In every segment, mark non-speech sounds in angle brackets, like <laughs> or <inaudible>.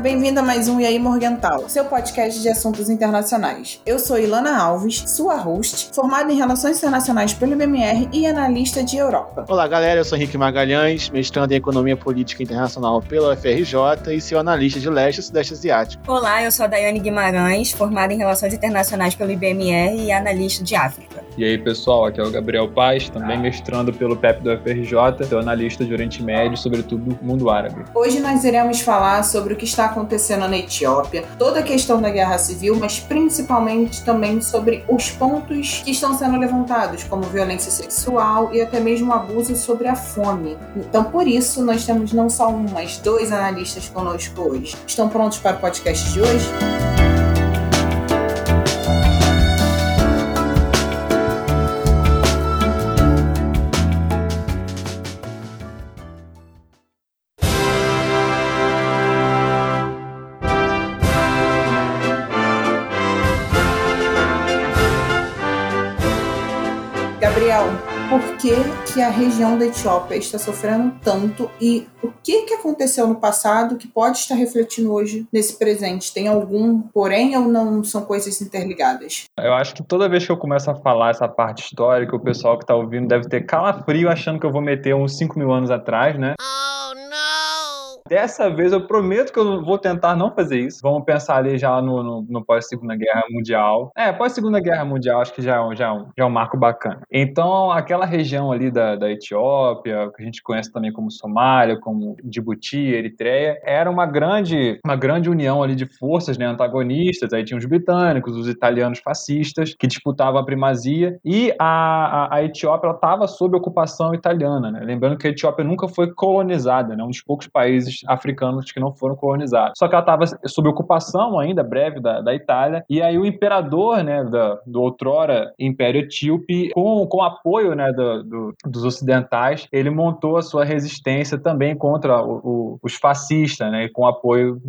bem-vindo a mais um E aí Morgental, seu podcast de assuntos internacionais. Eu sou Ilana Alves, sua host, formada em Relações Internacionais pelo IBMR e analista de Europa. Olá, galera, eu sou Henrique Magalhães, mestrando em Economia Política Internacional pela UFRJ e seu analista de Leste e Sudeste Asiático. Olá, eu sou a Daiane Guimarães, formada em Relações Internacionais pelo IBMR e analista de África. E aí, pessoal, aqui é o Gabriel Paz, também mestrando pelo PEP do UFRJ, sou analista de Oriente Médio, sobretudo mundo árabe. Hoje nós iremos falar sobre o que está acontecendo na Etiópia, toda a questão da guerra civil, mas principalmente também sobre os pontos que estão sendo levantados, como violência sexual e até mesmo abuso sobre a fome. Então, por isso, nós temos não só um, mas dois analistas conosco hoje. Estão prontos para o podcast de hoje? Por que, que a região da Etiópia está sofrendo tanto e o que, que aconteceu no passado que pode estar refletindo hoje nesse presente? Tem algum, porém, ou não são coisas interligadas? Eu acho que toda vez que eu começo a falar essa parte histórica, o pessoal que está ouvindo deve ter calafrio achando que eu vou meter uns 5 mil anos atrás, né? Oh, não! Dessa vez eu prometo que eu vou tentar não fazer isso. Vamos pensar ali já no, no, no pós-Segunda Guerra Mundial. É, pós-Segunda Guerra Mundial acho que já é, um, já, é um, já é um marco bacana. Então, aquela região ali da, da Etiópia, que a gente conhece também como Somália, como Djibouti, Eritreia, era uma grande, uma grande união ali de forças né, antagonistas. Aí tinha os britânicos, os italianos fascistas, que disputavam a primazia. E a, a, a Etiópia estava sob ocupação italiana. Né? Lembrando que a Etiópia nunca foi colonizada, né? um dos poucos países africanos que não foram colonizados. Só que ela estava sob ocupação ainda breve da, da Itália, e aí o imperador né, da, do outrora Império Etíope, com, com apoio né, do, do, dos ocidentais, ele montou a sua resistência também contra o, o, os fascistas, né, com apoio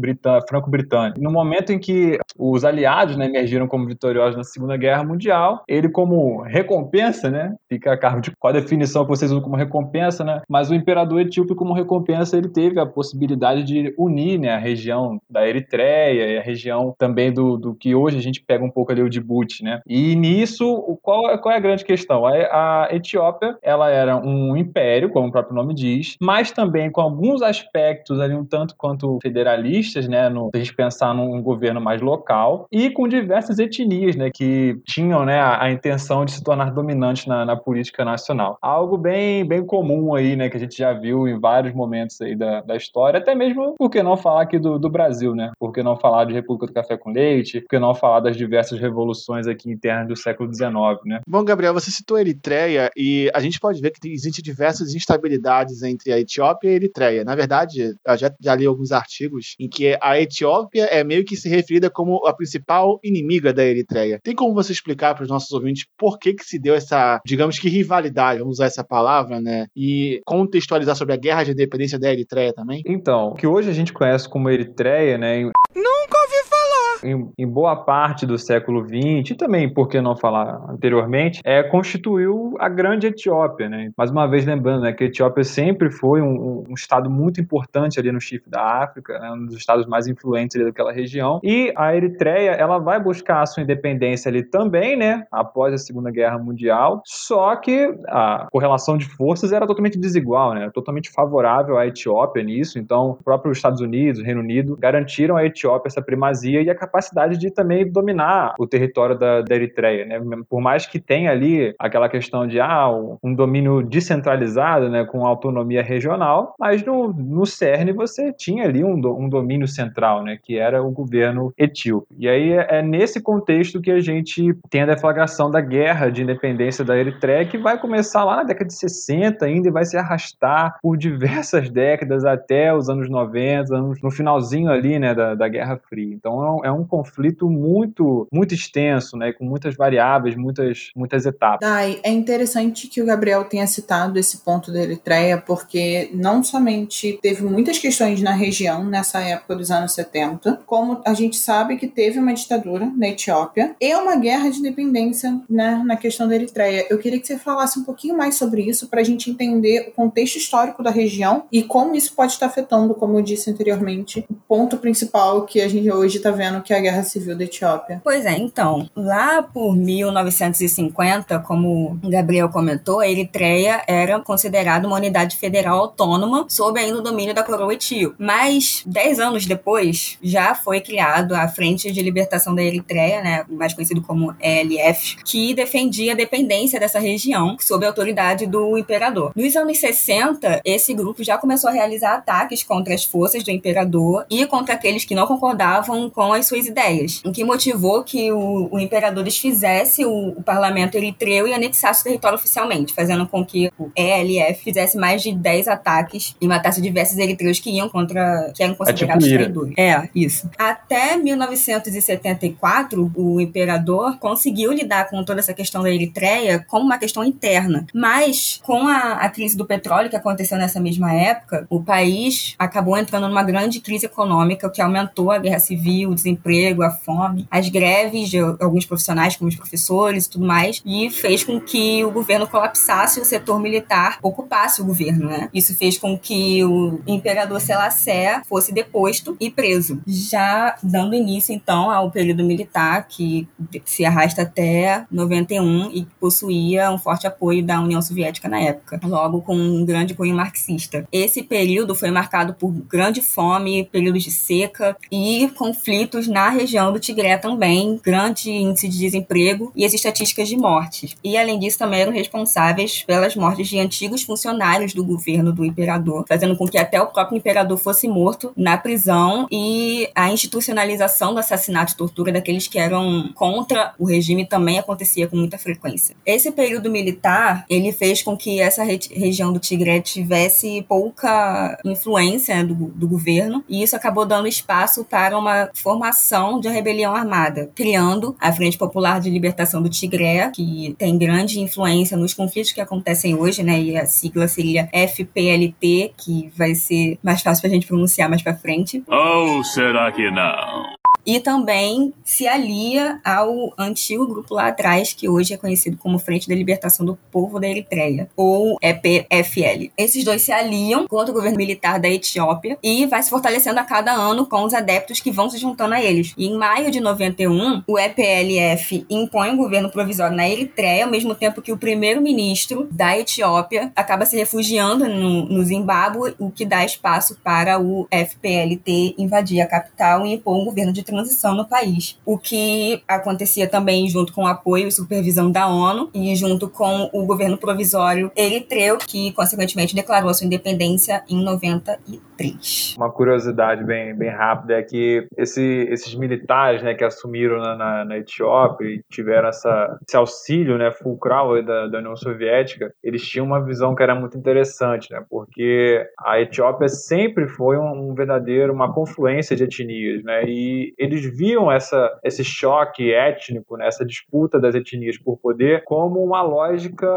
franco-britânico. No momento em que os aliados né, emergiram como vitoriosos na Segunda Guerra Mundial, ele como recompensa, né, fica a cargo de qual a definição que vocês usam como recompensa, né, mas o imperador etíope como recompensa ele teve a possibilidade possibilidade de unir né, a região da Eritreia e a região também do, do que hoje a gente pega um pouco ali o Djibouti, né? E nisso, qual, é, qual é a grande questão? A, a Etiópia, ela era um império, como o próprio nome diz, mas também com alguns aspectos ali um tanto quanto federalistas, né? No, se a gente pensar num governo mais local e com diversas etnias, né? Que tinham, né, a, a intenção de se tornar dominantes na, na, política nacional. Algo bem, bem comum aí, né? Que a gente já viu em vários momentos aí da, da história até mesmo por que não falar aqui do, do Brasil, né? Por que não falar de República do Café com Leite? Por que não falar das diversas revoluções aqui internas do século XIX, né? Bom, Gabriel, você citou a Eritreia e a gente pode ver que existem diversas instabilidades entre a Etiópia e a Eritreia. Na verdade, eu já, já li alguns artigos em que a Etiópia é meio que se referida como a principal inimiga da Eritreia. Tem como você explicar para os nossos ouvintes por que que se deu essa, digamos que rivalidade, vamos usar essa palavra, né? E contextualizar sobre a guerra de independência da Eritreia também? Então, o que hoje a gente conhece como Eritreia, né? Falar! Em, em, boa parte do século XX, e também, por que não falar anteriormente, é, constituiu a grande Etiópia, né? Mais uma vez lembrando né, que a Etiópia sempre foi um, um estado muito importante ali no chifre da África, né, um dos estados mais influentes ali daquela região, e a Eritreia, ela vai buscar a sua independência ali também, né? Após a Segunda Guerra Mundial, só que a correlação de forças era totalmente desigual, né? Totalmente favorável à Etiópia nisso, então o próprio Estados Unidos, Reino Unido, garantiram à Etiópia essa primazia e a capacidade de também dominar o território da, da Eritreia, né? Por mais que tenha ali aquela questão de ah, um domínio descentralizado, né, com autonomia regional, mas no, no cerne você tinha ali um, um domínio central, né, que era o governo etíope. E aí é, é nesse contexto que a gente tem a deflagração da guerra de independência da Eritreia, que vai começar lá na década de 60 ainda e vai se arrastar por diversas décadas até os anos 90, anos, no finalzinho ali, né, da, da Guerra Fria. Então é um, um conflito muito, muito extenso, né? Com muitas variáveis, muitas, muitas etapas. Dai, é interessante que o Gabriel tenha citado esse ponto da Eritreia, porque não somente teve muitas questões na região nessa época dos anos 70, como a gente sabe que teve uma ditadura na Etiópia e uma guerra de independência né, na questão da Eritreia. Eu queria que você falasse um pouquinho mais sobre isso para a gente entender o contexto histórico da região e como isso pode estar afetando, como eu disse anteriormente, o ponto principal que a gente hoje está vendo, que é a guerra civil da Etiópia. Pois é, então, lá por 1950, como Gabriel comentou, a Eritreia era considerada uma unidade federal autônoma sob ainda o domínio da coroa etíope. Mas, dez anos depois, já foi criado a Frente de Libertação da Eritreia, né, mais conhecido como ELF, que defendia a dependência dessa região sob a autoridade do imperador. Nos anos 60, esse grupo já começou a realizar ataques contra as forças do imperador e contra aqueles que não concordavam com as suas ideias, o que motivou que o, o imperador desfizesse o, o, parlamento eritreu e anexasse o território oficialmente, fazendo com que o ELF fizesse mais de 10 ataques e matasse diversos eritreus que iam contra que eram considerados é tipo traidores. É, isso. Até 1974, o imperador conseguiu lidar com toda essa questão da Eritreia como uma questão interna, mas com a, a crise do petróleo que aconteceu nessa mesma época, o país acabou entrando numa grande crise econômica, o que aumentou a guerra civil, o desemprego, a fome, as greves de alguns profissionais, como os professores e tudo mais, e fez com que o governo colapsasse e o setor militar ocupasse o governo, né? Isso fez com que o imperador Selassie fosse deposto e preso, já dando início então ao período militar que se arrasta até 91 e possuía um forte apoio da União Soviética na época, logo com um grande cunho marxista. Esse período foi marcado por grande fome, períodos de seca e conflitos na região do Tigré também, grande índice de desemprego e as estatísticas de mortes. E além disso também eram responsáveis pelas mortes de antigos funcionários do governo do imperador, fazendo com que até o próprio imperador fosse morto na prisão e a institucionalização do assassinato e tortura daqueles que eram contra o regime também acontecia com muita frequência. Esse período militar, ele fez com que essa re região do Tigré tivesse pouca influência do, do governo e isso acabou dando espaço para uma formação de rebelião armada, criando a Frente Popular de Libertação do Tigré, que tem grande influência nos conflitos que acontecem hoje, né? E a sigla seria FPLT, que vai ser mais fácil para a gente pronunciar mais para frente. Ou será que não? E também se alia ao antigo grupo lá atrás, que hoje é conhecido como Frente da Libertação do Povo da Eritreia, ou EPFL. Esses dois se aliam contra o governo militar da Etiópia e vai se fortalecendo a cada ano com os adeptos que vão se juntando a eles. E em maio de 91, o EPLF impõe um governo provisório na Eritreia, ao mesmo tempo que o primeiro-ministro da Etiópia acaba se refugiando no, no Zimbábue, o que dá espaço para o FPLT invadir a capital e impor um governo de transição no país. O que acontecia também junto com o apoio e supervisão da ONU e junto com o governo provisório eritreu, que consequentemente declarou sua independência em 93. Uma curiosidade bem, bem rápida é que esse, esses militares né, que assumiram na, na, na Etiópia e tiveram essa, esse auxílio né, fulcral da, da União Soviética, eles tinham uma visão que era muito interessante, né, porque a Etiópia sempre foi um, um verdadeiro, uma confluência de etnias, né, e eles viam essa, esse choque étnico, né, essa disputa das etnias por poder, como uma lógica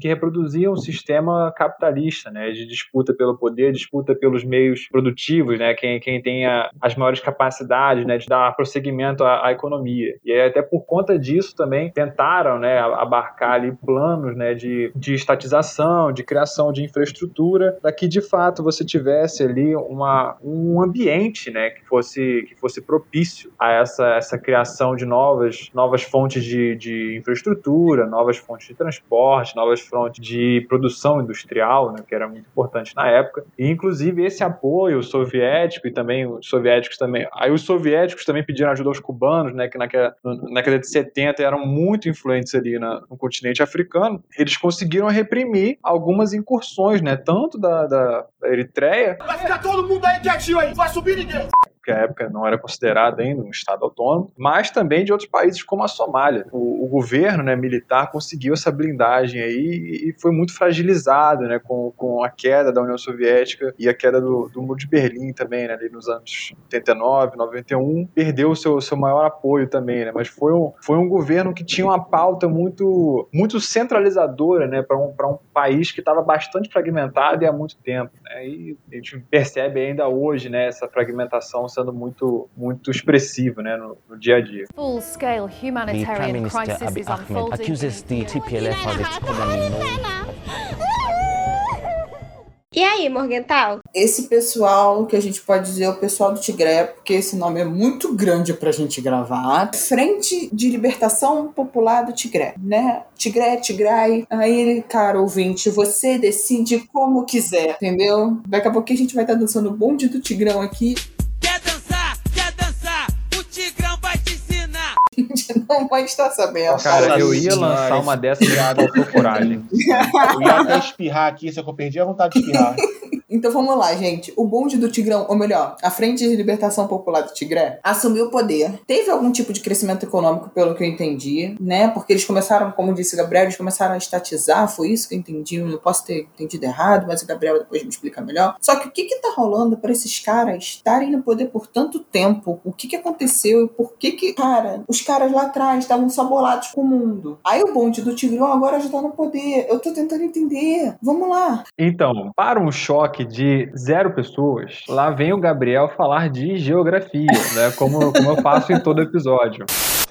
que reproduzia um sistema capitalista, né, de disputa pelo poder, disputa pelos meios produtivos, né, quem, quem tem a, as maiores capacidades né, de dar prosseguimento à, à, economia. E até por conta disso também tentaram né, abarcar ali planos né, de, de estatização, de criação de infraestrutura, para que de fato você tivesse ali uma, um ambiente né, que, fosse, que fosse propício propício a essa, essa criação de novas, novas fontes de, de infraestrutura, novas fontes de transporte, novas fontes de produção industrial, né, que era muito importante na época. E, inclusive, esse apoio soviético e também os soviéticos também. Aí os soviéticos também pediram ajuda aos cubanos, né, que naquela, na década de 70 eram muito influentes ali na, no continente africano. Eles conseguiram reprimir algumas incursões, né, tanto da, da, da Eritreia. Vai ficar todo mundo aí quietinho aí, vai subir ninguém porque a época não era considerada ainda um Estado autônomo, mas também de outros países como a Somália. O, o governo né, militar conseguiu essa blindagem aí e foi muito fragilizado né, com, com a queda da União Soviética e a queda do, do Muro de Berlim também, né, ali nos anos 89, 91, perdeu o seu, seu maior apoio também, né, mas foi um, foi um governo que tinha uma pauta muito, muito centralizadora né, para um, um país que estava bastante fragmentado e há muito tempo. Né, e a gente percebe ainda hoje né, essa fragmentação sendo muito, muito expressiva né, no, no dia a dia. Full-scale humanitarian crisis is unfolding. accuses the TPLF of its <laughs> E aí, Morgental? Esse pessoal que a gente pode dizer é o pessoal do Tigré, porque esse nome é muito grande pra gente gravar. Frente de Libertação Popular do Tigré, né? Tigré, Tigray. Aí, cara, ouvinte, você decide como quiser, entendeu? Daqui a pouco a gente vai estar tá dançando o bonde do Tigrão aqui. Gente <laughs> não pode estar sabendo. Cara, eu ia lançar uma dessas e faltou coragem. <laughs> Eu ia até espirrar aqui, só que eu perdi a vontade de espirrar. <laughs> Então vamos lá, gente. O bonde do Tigrão, ou melhor, a Frente de Libertação Popular do Tigré, assumiu o poder. Teve algum tipo de crescimento econômico, pelo que eu entendi, né? Porque eles começaram, como disse o Gabriel, eles começaram a estatizar, foi isso que eu entendi. Eu posso ter entendido errado, mas o Gabriel depois me explica melhor. Só que o que que tá rolando para esses caras estarem no poder por tanto tempo? O que que aconteceu e por que que, cara, os caras lá atrás estavam só bolados com o mundo? Aí o bonde do Tigrão agora já tá no poder. Eu tô tentando entender. Vamos lá. Então, para um choque de zero pessoas, lá vem o Gabriel falar de geografia, né? Como, como eu faço em todo episódio.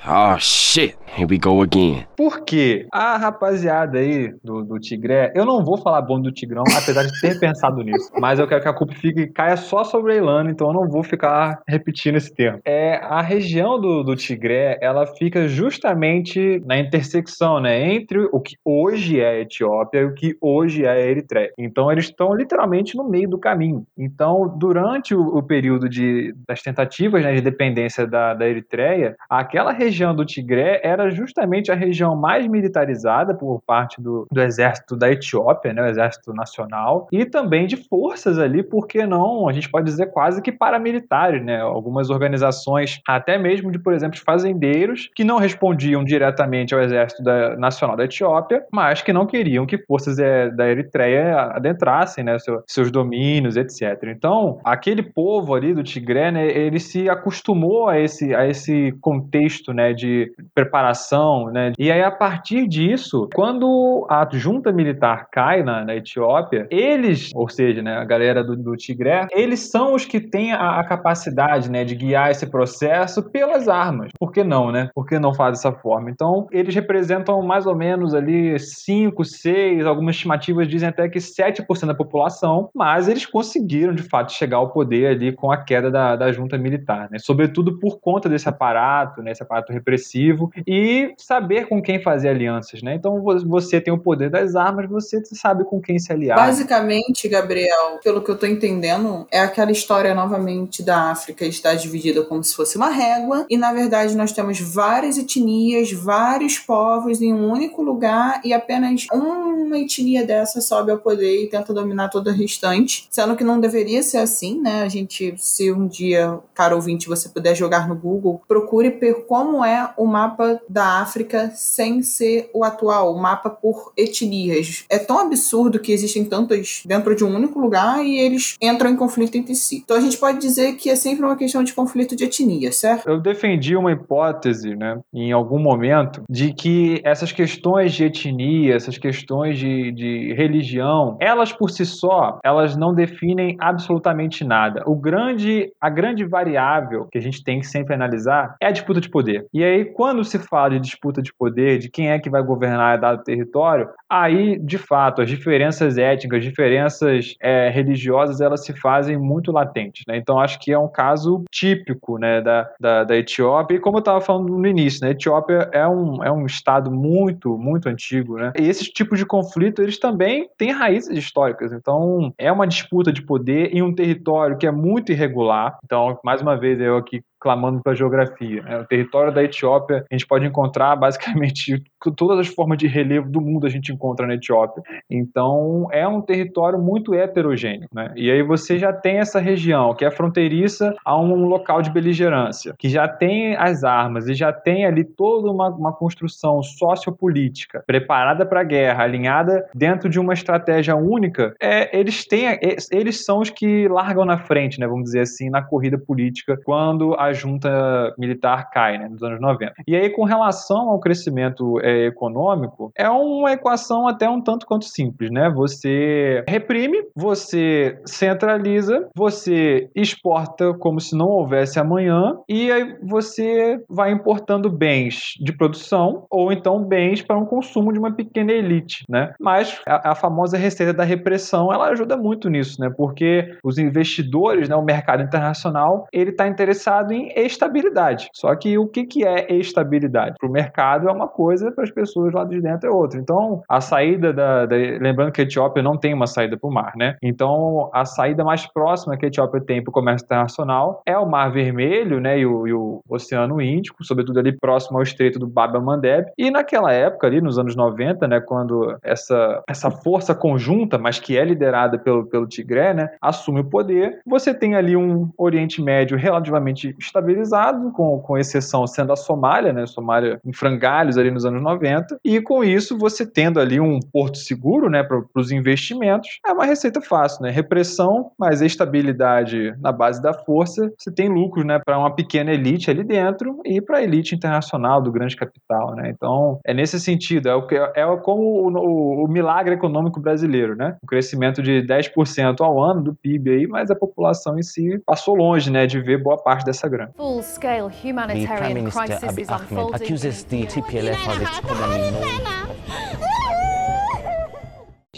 Oh shit, here we go again. Por quê? A rapaziada aí do, do Tigré, eu não vou falar bom do Tigrão, apesar de ter <laughs> pensado nisso, mas eu quero que a culpa fique caia só sobre a Ilana, então eu não vou ficar repetindo esse termo. É, a região do, do Tigré, ela fica justamente na intersecção, né, entre o que hoje é a Etiópia e o que hoje é a Eritreia. Então eles estão literalmente no meio do caminho. Então, durante o, o período de, das tentativas né, de dependência da, da Eritreia, aquela região região do Tigré era justamente a região mais militarizada por parte do, do exército da Etiópia, né, o exército nacional, e também de forças ali, porque não, a gente pode dizer quase que paramilitares, né, algumas organizações, até mesmo de, por exemplo, fazendeiros, que não respondiam diretamente ao exército da, nacional da Etiópia, mas que não queriam que forças é, da Eritreia adentrassem, né, seu, seus domínios, etc. Então, aquele povo ali do Tigré, né, ele se acostumou a esse, a esse contexto, né, de preparação, né? E aí a partir disso, quando a junta militar cai na, na Etiópia, eles, ou seja, né, a galera do, do Tigré, eles são os que têm a, a, capacidade, né, de guiar esse processo pelas armas. Por que não, né? Por que não faz dessa forma? Então, eles representam mais ou menos ali 5, 6, algumas estimativas dizem até que 7% da população, mas eles conseguiram de fato chegar ao poder ali com a queda da, da junta militar, né? Sobretudo por conta desse aparato, né, esse aparato repressivo e saber com quem fazer alianças, né? Então você tem o poder das armas, você sabe com quem se aliar. Basicamente, Gabriel, pelo que eu tô entendendo, é aquela história novamente da África está dividida como se fosse uma régua e na verdade nós temos várias etnias, vários povos em um único lugar e apenas uma etnia dessa sobe ao poder e tenta dominar todo o restante, sendo que não deveria ser assim, né? A gente, se um dia, caro ouvinte, você puder jogar no Google, procure como é o mapa da África sem ser o atual, o mapa por etnias. É tão absurdo que existem tantas dentro de um único lugar e eles entram em conflito entre si. Então a gente pode dizer que é sempre uma questão de conflito de etnia, certo? Eu defendi uma hipótese, né, em algum momento, de que essas questões de etnia, essas questões de, de religião, elas por si só, elas não definem absolutamente nada. O grande, a grande variável que a gente tem que sempre analisar é a disputa de poder. E aí, quando se fala de disputa de poder, de quem é que vai governar dado território, aí, de fato, as diferenças étnicas, diferenças é, religiosas, elas se fazem muito latentes. Né? Então, acho que é um caso típico né, da, da, da Etiópia. E como eu estava falando no início, né, a Etiópia é um, é um estado muito, muito antigo. Né? E esses tipos de conflito, eles também têm raízes históricas. Então, é uma disputa de poder em um território que é muito irregular. Então, mais uma vez, eu aqui clamando para a geografia. Né? O território da Etiópia, a gente pode encontrar basicamente todas as formas de relevo do mundo a gente encontra na Etiópia. Então, é um território muito heterogêneo, né? E aí você já tem essa região que é fronteiriça a um local de beligerância, que já tem as armas e já tem ali toda uma, uma construção sociopolítica preparada para a guerra, alinhada dentro de uma estratégia única. É, eles têm, é, eles são os que largam na frente, né? Vamos dizer assim, na corrida política quando a junta militar cai, né? Nos anos 90. E aí, com relação ao crescimento é, econômico, é uma equação até um tanto quanto simples, né? Você reprime, você centraliza, você exporta como se não houvesse amanhã e aí você vai importando bens de produção ou então bens para um consumo de uma pequena elite, né? Mas a, a famosa receita da repressão, ela ajuda muito nisso, né? Porque os investidores, né, o mercado internacional, ele está interessado em estabilidade. Só que o que, que é estabilidade? Para o mercado é uma coisa, para as pessoas lá de dentro é outra. Então, a saída da, da, Lembrando que a Etiópia não tem uma saída para o mar, né? Então, a saída mais próxima que a Etiópia tem para o comércio internacional é o Mar Vermelho, né? E o, e o, Oceano Índico, sobretudo ali próximo ao Estreito do Bab el-Mandeb. E naquela época, ali nos anos 90, né? Quando essa, essa força conjunta, mas que é liderada pelo, pelo Tigré, né? Assume o poder, você tem ali um Oriente Médio relativamente estabilizado, com, com exceção sendo a Somália, né? Somália em frangalhos ali nos anos 90. E com isso, você tendo ali um porto seguro, né? Para os investimentos, é uma receita fácil, né? Repressão, mais estabilidade na base da força, você tem lucros, né? Para uma pequena elite ali dentro e para a elite internacional do grande capital, né? Então, é nesse sentido, é, o que, é como o, o, o milagre econômico brasileiro, né? O crescimento de 10% ao ano do PIB aí, mas a população em si passou longe, né, de ver boa parte dessa grana. Full-scale humanitarian crisis is unfolding. accuses the TPLF of its こんばん。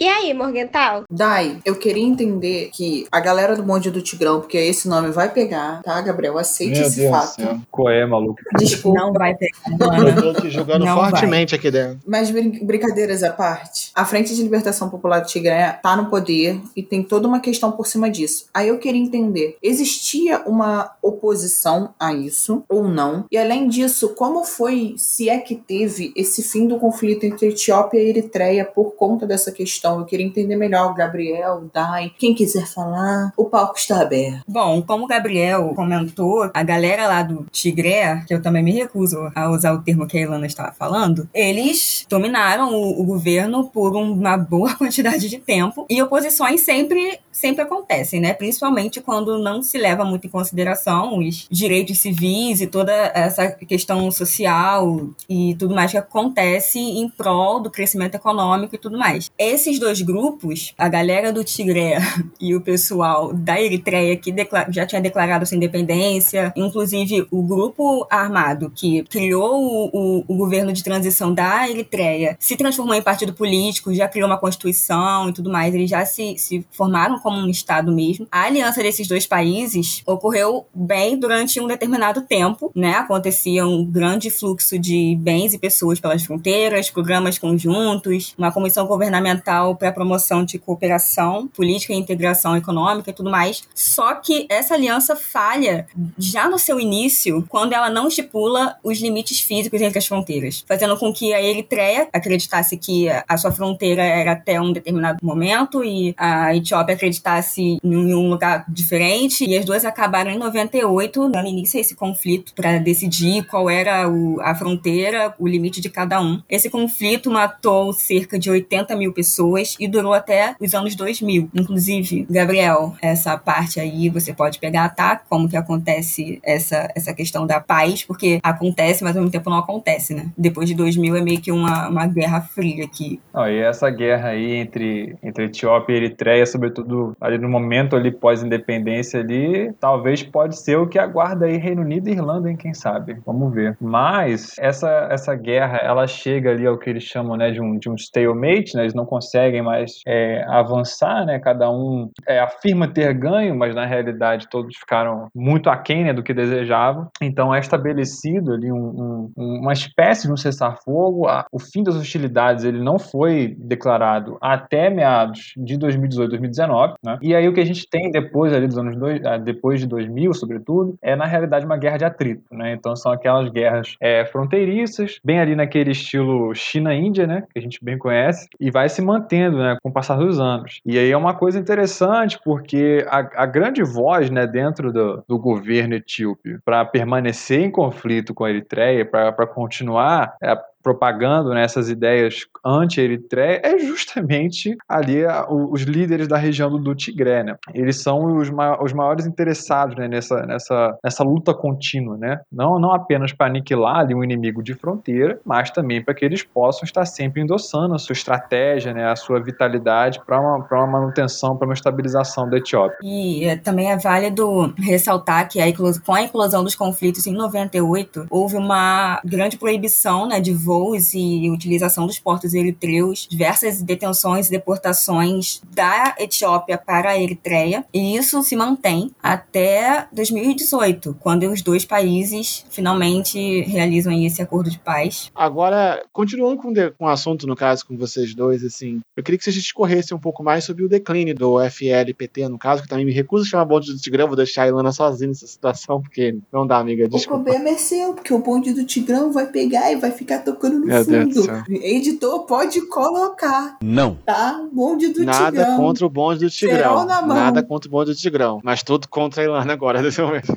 E aí, Morgental? Dai, eu queria entender que a galera do Monte do Tigrão, porque esse nome vai pegar, tá, Gabriel? Aceite Meu esse Deus fato. Qual é, maluco? Desculpa. Não vai pegar. Eu tô aqui jogando Não fortemente aqui dentro. Mas brin brincadeiras à parte, a Frente de Libertação Popular do Tigré tá no poder e tem toda uma questão por cima disso. Aí eu queria entender, existia uma oposição a isso ou não? E além disso, como foi, se é que teve esse fim do conflito entre Etiópia e Eritreia por conta dessa questão? Eu queria entender melhor o Gabriel, o Dai, quem quiser falar, o palco está aberto. Bom, como o Gabriel comentou, a galera lá do Tigré, que eu também me recuso a usar o termo que a Ilana estava falando, eles dominaram o, o governo por uma boa <laughs> quantidade de tempo e oposições sempre sempre acontecem, né? Principalmente quando não se leva muito em consideração os direitos civis e toda essa questão social e tudo mais que acontece em prol do crescimento econômico e tudo mais. Esses dois grupos, a galera do Tigré <laughs> e o pessoal da Eritreia que já tinha declarado sua independência, inclusive o grupo armado que criou o, o, o governo de transição da Eritreia, se transformou em partido político, já criou uma constituição e tudo mais, eles já se, se formaram como um Estado mesmo. A aliança desses dois países ocorreu bem durante um determinado tempo, né? Acontecia um grande fluxo de bens e pessoas pelas fronteiras, programas conjuntos, uma comissão governamental para a promoção de cooperação política e integração econômica e tudo mais. Só que essa aliança falha já no seu início, quando ela não estipula os limites físicos entre as fronteiras, fazendo com que a Eritreia acreditasse que a sua fronteira era até um determinado momento e a Etiópia acreditasse em um lugar diferente, e as duas acabaram em 98, dando início a esse conflito para decidir qual era o, a fronteira, o limite de cada um. Esse conflito matou cerca de 80 mil pessoas e durou até os anos 2000. Inclusive, Gabriel, essa parte aí você pode pegar, tá? Como que acontece essa, essa questão da paz, porque acontece, mas ao mesmo tempo não acontece, né? Depois de 2000 é meio que uma, uma guerra fria aqui. Oh, e essa guerra aí entre, entre Etiópia e Eritreia, sobretudo ali no momento ali pós-independência ali, talvez pode ser o que aguarda aí Reino Unido e Irlanda, hein, quem sabe? Vamos ver. Mas essa, essa guerra, ela chega ali ao que eles chamam, né, de um, de um stalemate, né? Eles não conseguem conseguem mais é, avançar, né? Cada um é, afirma ter ganho, mas na realidade todos ficaram muito aquém né, do que desejavam. Então é estabelecido ali um, um, uma espécie de um cessar-fogo. O fim das hostilidades ele não foi declarado até meados de 2018, 2019. Né? E aí o que a gente tem depois ali dos anos dois, ah, depois de 2000, sobretudo, é na realidade uma guerra de atrito. Né? Então são aquelas guerras é, fronteiriças, bem ali naquele estilo China-Índia, né? que a gente bem conhece, e vai se mantendo né, com o passar dos anos. E aí é uma coisa interessante porque a, a grande voz né, dentro do, do governo etíope para permanecer em conflito com a Eritreia, para continuar é, propagando né, ideias anti-Eritreia é justamente ali a, os líderes da região do, Tigré, né? Eles são os, ma os maiores interessados né, nessa, nessa, nessa luta contínua, né? Não, não apenas para aniquilar ali um inimigo de fronteira, mas também para que eles possam estar sempre endossando a sua estratégia, né, a sua vitalidade para uma, uma manutenção, para uma estabilização da Etiópia. E é, também é válido ressaltar que a com a inclusão dos conflitos em 98, houve uma grande proibição né, de voos e utilização dos portos eritreus, diversas detenções e deportações da Etiópia para a Eritreia, e isso se mantém até 2018, quando os dois países finalmente realizam esse acordo de paz. Agora, continuando com, com o assunto, no caso, com vocês dois, assim, eu queria que vocês discorressem um pouco mais sobre o declínio do FLPT, no caso, que também me recuso a chamar bonde do Tigrão, vou deixar a Ilana sozinha nessa situação, porque não dá, amiga. Desculpa. O problema é seu, porque o bonde do Tigrão vai pegar e vai ficar tocando colocando no Meu fundo. Editor pode colocar. Não. Tá? Bonde do Nada Tigrão. contra o bonde do Tigrão. Nada contra o bonde do Tigrão. Mas tudo contra a Ilana agora, <laughs> nesse momento.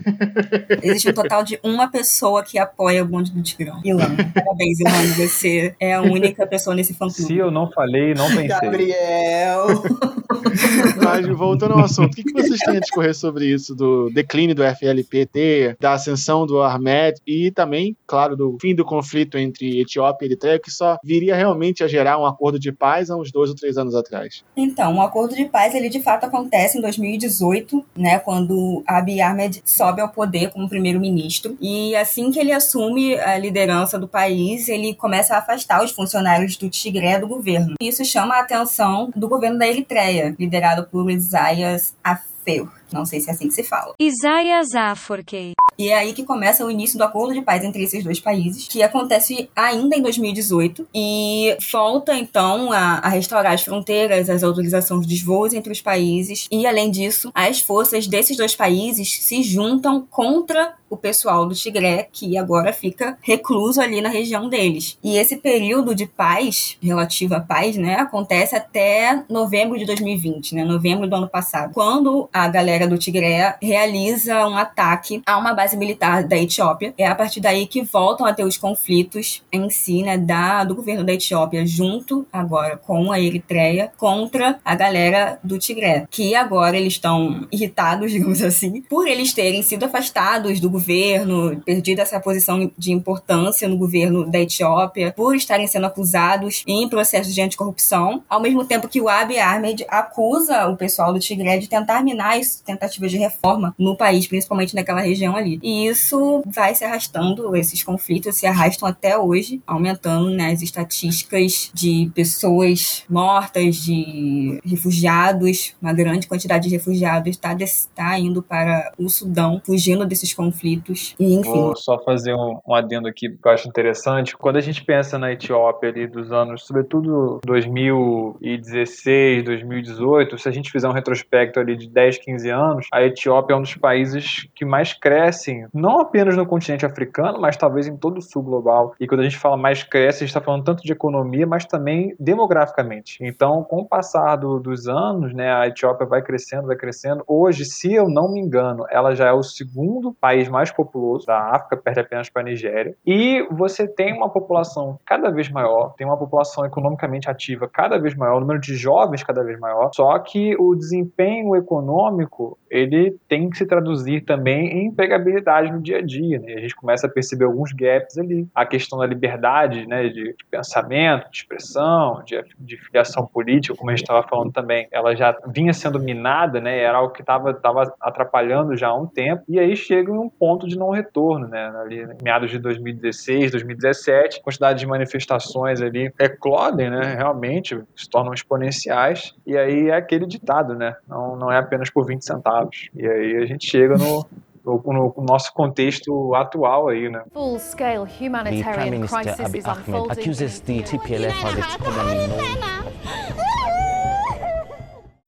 Existe um total de uma pessoa que apoia o bonde do Tigrão. Ilana. Parabéns, Ilana. Você é a única pessoa nesse fã Se eu não falei, não pensei. Gabriel. <laughs> Mas voltando ao assunto, o que, vocês têm a discorrer sobre isso? Do declínio do FLPT, da ascensão do Armed e também, claro, do fim do conflito entre Etiópia e Eritreia, que só viria realmente a gerar um acordo de paz há uns dois ou três anos atrás. Então, o um acordo de paz, ele de fato acontece em 2018, né, quando Abiy Ahmed sobe ao poder como primeiro-ministro, e assim que ele assume a liderança do país, ele começa a afastar os funcionários do Tigré do governo. Isso chama a atenção do governo da Eritreia, liderado por Isaias Afeur. Não sei se é assim que se fala. Isaias Aforkei. E é aí que começa o início do acordo de paz entre esses dois países, que acontece ainda em 2018 e volta então a, a restaurar as fronteiras, as autorizações dos voos entre os países e além disso, as forças desses dois países se juntam contra o pessoal do Tigré, que agora fica recluso ali na região deles. E esse período de paz, relativo à paz, né, acontece até novembro de 2020, né, novembro do ano passado, quando a galera do Tigré realiza um ataque a uma base militar da Etiópia. É a partir daí que voltam a ter os conflitos em si, né, da, do governo da Etiópia, junto agora com a Eritreia, contra a galera do Tigré, que agora eles estão irritados, <laughs> digamos assim, por eles terem sido afastados do governo, perdido essa posição de importância no governo da Etiópia, por estarem sendo acusados em processos de anticorrupção, ao mesmo tempo que o Abiy Ahmed acusa o pessoal do Tigré de tentar minar isso, tentativas de reforma no país, principalmente naquela região ali. E isso vai se arrastando, esses conflitos se arrastam até hoje, aumentando né, as estatísticas de pessoas mortas, de refugiados, uma grande quantidade de refugiados está tá indo para o Sudão, fugindo desses conflitos. E, enfim. Vou só fazer um, um adendo aqui que eu acho interessante. Quando a gente pensa na Etiópia ali dos anos, sobretudo 2016, 2018, se a gente fizer um retrospecto ali de 10, 15 anos, a Etiópia é um dos países que mais crescem, não apenas no continente africano, mas talvez em todo o sul global. E quando a gente fala mais cresce, a gente está falando tanto de economia, mas também demograficamente. Então, com o passar do, dos anos, né, a Etiópia vai crescendo, vai crescendo. Hoje, se eu não me engano, ela já é o segundo país mais populoso da África, perde apenas para a Nigéria. E você tem uma população cada vez maior, tem uma população economicamente ativa cada vez maior, o número de jovens cada vez maior, só que o desempenho econômico ele tem que se traduzir também em empregabilidade realidade no dia a dia, né? A gente começa a perceber alguns gaps ali. A questão da liberdade, né, de, de pensamento, de expressão, de, de filiação política, como a gente estava falando também, ela já vinha sendo minada, né? Era algo que estava tava atrapalhando já há um tempo. E aí chega em um ponto de não retorno, né? Ali, meados de 2016, 2017, a quantidade de manifestações ali eclodem, né? Realmente se tornam exponenciais. E aí é aquele ditado, né? Não, não é apenas por 20 centavos. E aí a gente chega no, no, no, nosso contexto atual aí, né? Full-scale humanitarian crisis is unfolding. accuses the TPLF of <laughs> its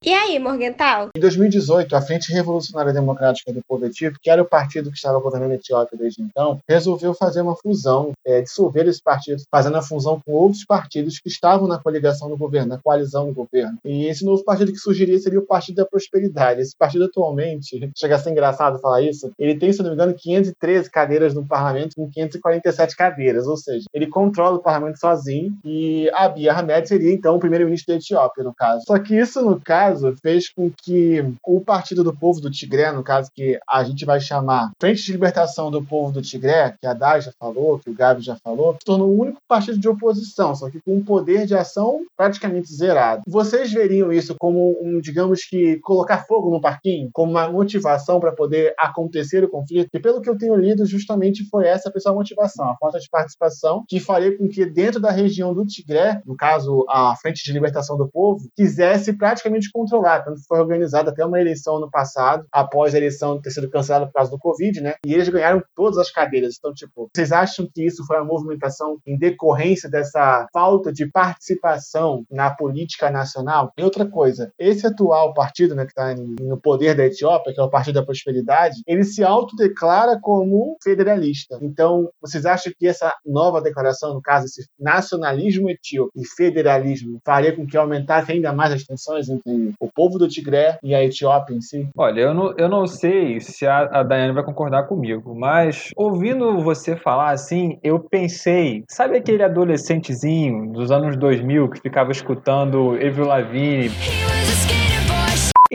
E aí, Morgental? Em 2018, a Frente Revolucionária Democrática do Povo Etíope, que era o partido que estava governando a Etiópia desde então, resolveu fazer uma fusão, é, dissolver esse partido, fazendo a fusão com outros partidos que estavam na coligação do governo, na coalizão do governo. E esse novo partido que surgiria seria o Partido da Prosperidade. Esse partido atualmente, chega a ser engraçado falar isso, ele tem, se não me engano, 513 cadeiras no parlamento com 547 cadeiras, ou seja, ele controla o parlamento sozinho e Abiy Ahmed seria então o primeiro-ministro da Etiópia, no caso. Só que isso, no caso, caso, fez com que o Partido do Povo do Tigré, no caso que a gente vai chamar Frente de Libertação do Povo do Tigré, que a Dai já falou, que o Gabi já falou, se tornou o único partido de oposição, só que com um poder de ação praticamente zerado. Vocês veriam isso como um, digamos que, colocar fogo no parquinho, como uma motivação para poder acontecer o conflito? E pelo que eu tenho lido, justamente foi essa a principal motivação, a falta de participação, que faria com que dentro da região do Tigré, no caso a Frente de Libertação do Povo, quisesse praticamente controlar. Tanto foi organizada até uma eleição no passado, após a eleição ter sido cancelada por causa do Covid, né? E eles ganharam todas as cadeiras. Então, tipo, vocês acham que isso foi uma movimentação em decorrência dessa falta de participação na política nacional? E outra coisa, esse atual partido, né, que está no poder da Etiópia, que é o Partido da Prosperidade, ele se autodeclara como federalista. Então, vocês acham que essa nova declaração, no caso, esse nacionalismo etíope e federalismo, faria com que aumentasse ainda mais as tensões entre o povo do Tigré e a Etiópia em si? Olha, eu não, eu não sei se a, a Daiane vai concordar comigo, mas ouvindo você falar assim, eu pensei, sabe aquele adolescentezinho dos anos 2000 que ficava escutando Avril Lavigne?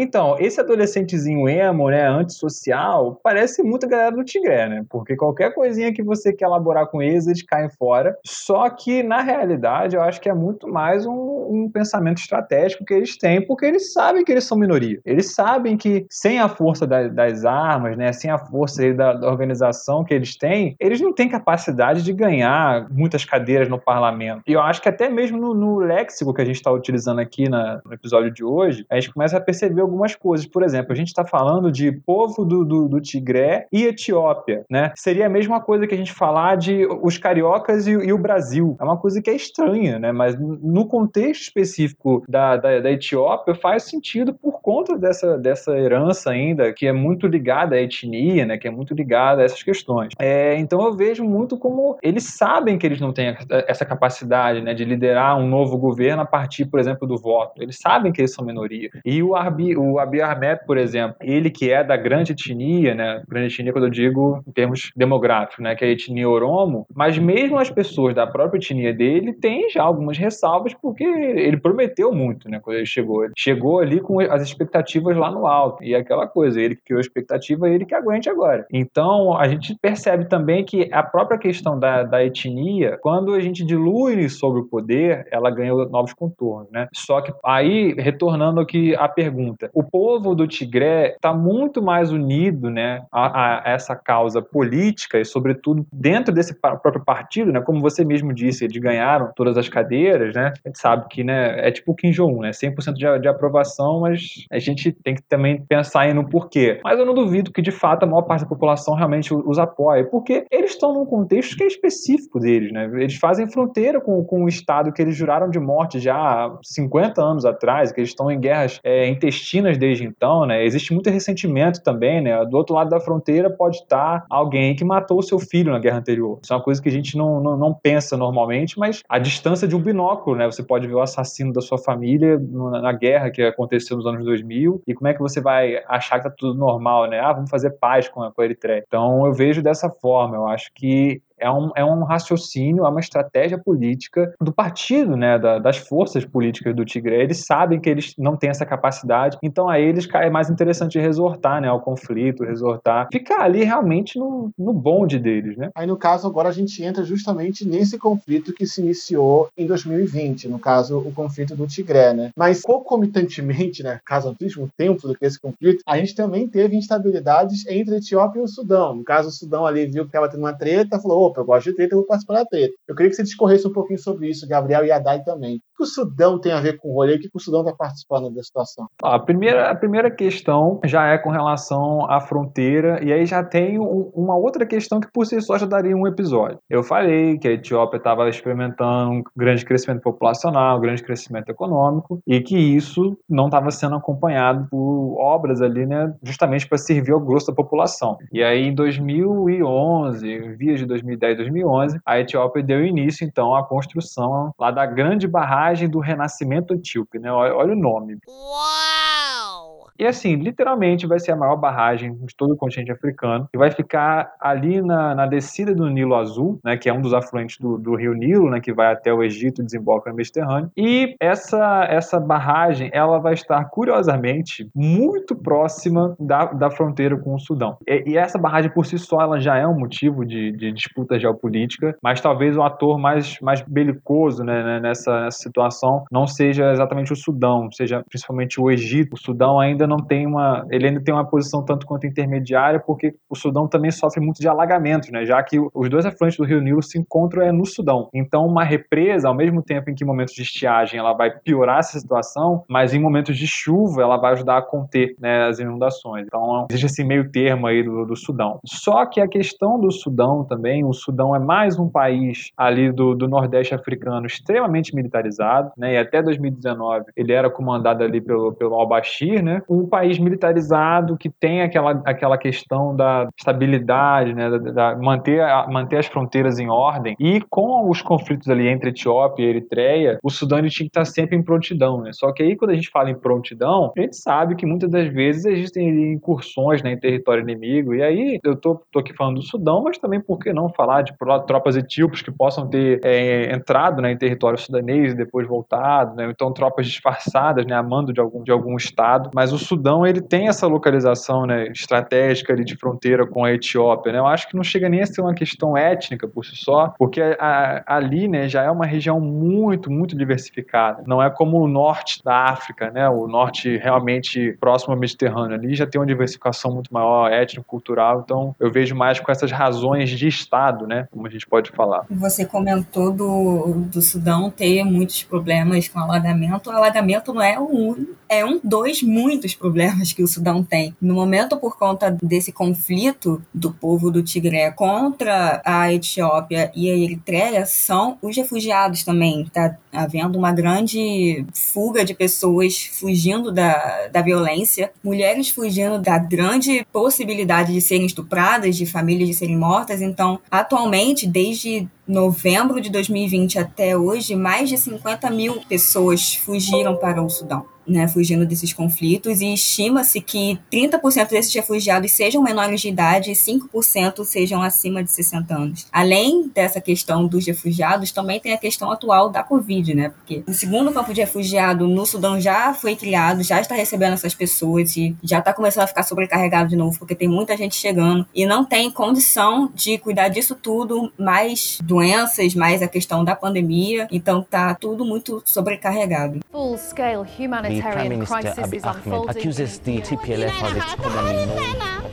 Então, esse adolescentezinho emo, né, antissocial, parece muito a galera do Tigré, né? Porque qualquer coisinha que você quer elaborar com eles, eles caem fora. Só que, na realidade, eu acho que é muito mais um, um pensamento estratégico que eles têm, porque eles sabem que eles são minoria. Eles sabem que sem a força da, das armas, né, sem a força da, da, organização que eles têm, eles não têm capacidade de ganhar muitas cadeiras no parlamento. E eu acho que até mesmo no, no léxico que a gente está utilizando aqui na, no episódio de hoje, a gente começa a perceber algumas coisas. Por exemplo, a gente está falando de povo do, do, do, Tigré e Etiópia, né? Seria a mesma coisa que a gente falar de os cariocas e, e o Brasil. É uma coisa que é estranha, né? Mas no contexto específico da, da, da, Etiópia faz sentido por conta dessa, dessa herança ainda que é muito ligada à etnia, né? Que é muito ligada a essas questões. É, então eu vejo muito como eles sabem que eles não têm essa capacidade, né? De liderar um novo governo a partir, por exemplo, do voto. Eles sabem que eles são minoria. E o Arbi o Abiy Ahmed, por exemplo, ele que é da grande etnia, né? Grande etnia quando eu digo em termos demográficos, né? Que é a etnia Oromo, mas mesmo as pessoas da própria etnia dele têm já algumas ressalvas porque ele prometeu muito, né? Quando ele chegou. Ele chegou ali com as expectativas lá no alto. E é aquela coisa, ele que criou a expectativa, ele que aguente agora. Então, a gente percebe também que a própria questão da, da etnia, quando a gente dilui sobre o poder, ela ganhou novos contornos, né? Só que aí, retornando aqui à pergunta, o povo do Tigré está muito mais unido né, a, a, essa causa política e, sobretudo, dentro desse próprio partido, né, como você mesmo disse, eles ganharam todas as cadeiras, né? A gente sabe que né, é tipo o Kim Jong-un, né? 100% de, de aprovação, mas a gente tem que também pensar no porquê. Mas eu não duvido que, de fato, a maior parte da população realmente os apoie, porque eles estão num contexto que é específico deles, né? Eles fazem fronteira com, com o Estado que eles juraram de morte já há 50 anos atrás, que eles estão em guerras é, intestinas Palestinas desde então, né? Existe muito ressentimento também, né? Do outro lado da fronteira pode estar alguém que matou o seu filho na guerra anterior. Isso é uma coisa que a gente não, não, não pensa normalmente, mas a distância de um binóculo, né? Você pode ver o assassino da sua família na guerra que aconteceu nos anos 2000 e como é que você vai achar que tá tudo normal, né? Ah, vamos fazer paz com a Eritreia. Então eu vejo dessa forma. Eu acho que É um, é um raciocínio, é uma estratégia política do partido, né, da, das forças políticas do Tigre. Eles sabem que eles não têm essa capacidade, então a eles é mais interessante resortar, né, ao conflito, resortar, ficar ali realmente no, no bonde deles, né? Aí no caso agora a gente entra justamente nesse conflito que se iniciou em 2020, no caso o conflito do Tigré, né? Mas concomitantemente, né, caso ao mesmo tempo do que esse conflito, a gente também teve instabilidades entre a Etiópia e o Sudão. No caso o Sudão ali viu que estava tendo uma treta, falou, opa, eu gosto de treta, eu vou participar da treta. Eu queria que você discorresse um pouquinho sobre isso, Gabriel e Adai também. Que o Sudão tem a ver com o rolê? O que o Sudão está participando da situação? A primeira, a primeira questão já é com relação à fronteira, e aí já tem um, uma outra questão que por si só já daria um episódio. Eu falei que a Etiópia estava experimentando um grande crescimento populacional, um grande crescimento econômico, e que isso não estava sendo acompanhado por obras ali, né, justamente para servir ao grosso da população. E aí em 2011, vias de 2010, 2011, a Etiópia deu início então à construção lá da grande barragem do Renascimento Etíope, né? Olha, olha o nome. Uau! E assim, literalmente vai ser a maior barragem de todo o continente africano, e vai ficar ali na, na descida do Nilo Azul, né, que é um dos afluentes do, do rio Nilo, né, que vai até o Egito e desemboca no Mediterrâneo. E essa, essa barragem, ela vai estar, curiosamente, muito próxima da, da fronteira com o Sudão. E, e essa barragem por si só, ela já é um motivo de, de disputa geopolítica, mas talvez o ator mais, mais belicoso né, né nessa, nessa situação não seja exatamente o Sudão, seja principalmente o Egito. O Sudão ainda não tem uma, ele ainda tem uma posição tanto quanto intermediária, porque o Sudão também sofre muito de alagamentos, né? Já que os dois afluentes do Rio Nilo se encontram é no Sudão. Então, uma represa, ao mesmo tempo em que momentos de estiagem ela vai piorar essa situação, mas em momentos de chuva ela vai ajudar a conter né, as inundações. Então, existe esse meio termo aí do, do Sudão. Só que a questão do Sudão também, o Sudão é mais um país ali do, do Nordeste africano extremamente militarizado, né? E até 2019 ele era comandado ali pelo, pelo al-Bashir, né? Um país militarizado que tem aquela, aquela questão da estabilidade, né, da, da manter, a, manter as fronteiras em ordem. E com os conflitos ali entre Etiópia e Eritreia, o Sudão tinha que estar sempre em prontidão. Né? Só que aí, quando a gente fala em prontidão, a gente sabe que muitas das vezes existem incursões né, em território inimigo. E aí, eu tô, tô aqui falando do Sudão, mas também por que não falar de tropas etíopes que possam ter é, entrado né, em território sudanês e depois voltado, né? então tropas disfarçadas, né, mando de algum, de algum estado. Mas o Sudão ele tem essa localização né, estratégica ali de fronteira com a Etiópia. Né? Eu acho que não chega nem a ser uma questão étnica por si só, porque a, a, ali né, já é uma região muito, muito diversificada. Não é como o norte da África, né? o norte realmente próximo ao Mediterrâneo. Ali já tem uma diversificação muito maior, étnico-cultural. Então eu vejo mais com essas razões de Estado, né? como a gente pode falar. Você comentou do, do Sudão ter muitos problemas com alagamento. O alagamento não é um, é um dos muitos problemas que o Sudão tem. No momento, por conta desse conflito do povo do Tigré contra a Etiópia e a Eritreia, são os refugiados também. Está havendo uma grande fuga de pessoas fugindo da, da violência, mulheres fugindo da grande possibilidade de serem estupradas, de famílias de serem mortas. Então, atualmente, desde novembro de 2020 até hoje, mais de 50 mil pessoas fugiram para o Sudão né, fugindo desses conflitos, e estima-se que 30% desses refugiados sejam menores de idade e 5% sejam acima de 60 anos. Além dessa questão dos refugiados, também tem a questão atual da Covid, né? Porque o segundo campo de refugiado no Sudão já foi criado, já está recebendo essas pessoas e já está começando a ficar sobrecarregado de novo, porque tem muita gente chegando e não tem condição de cuidar disso tudo, mais doenças, mais a questão da pandemia, então tá tudo muito sobrecarregado. Full scale Prime Minister Abiy Ahmed accuses the TPLF of its common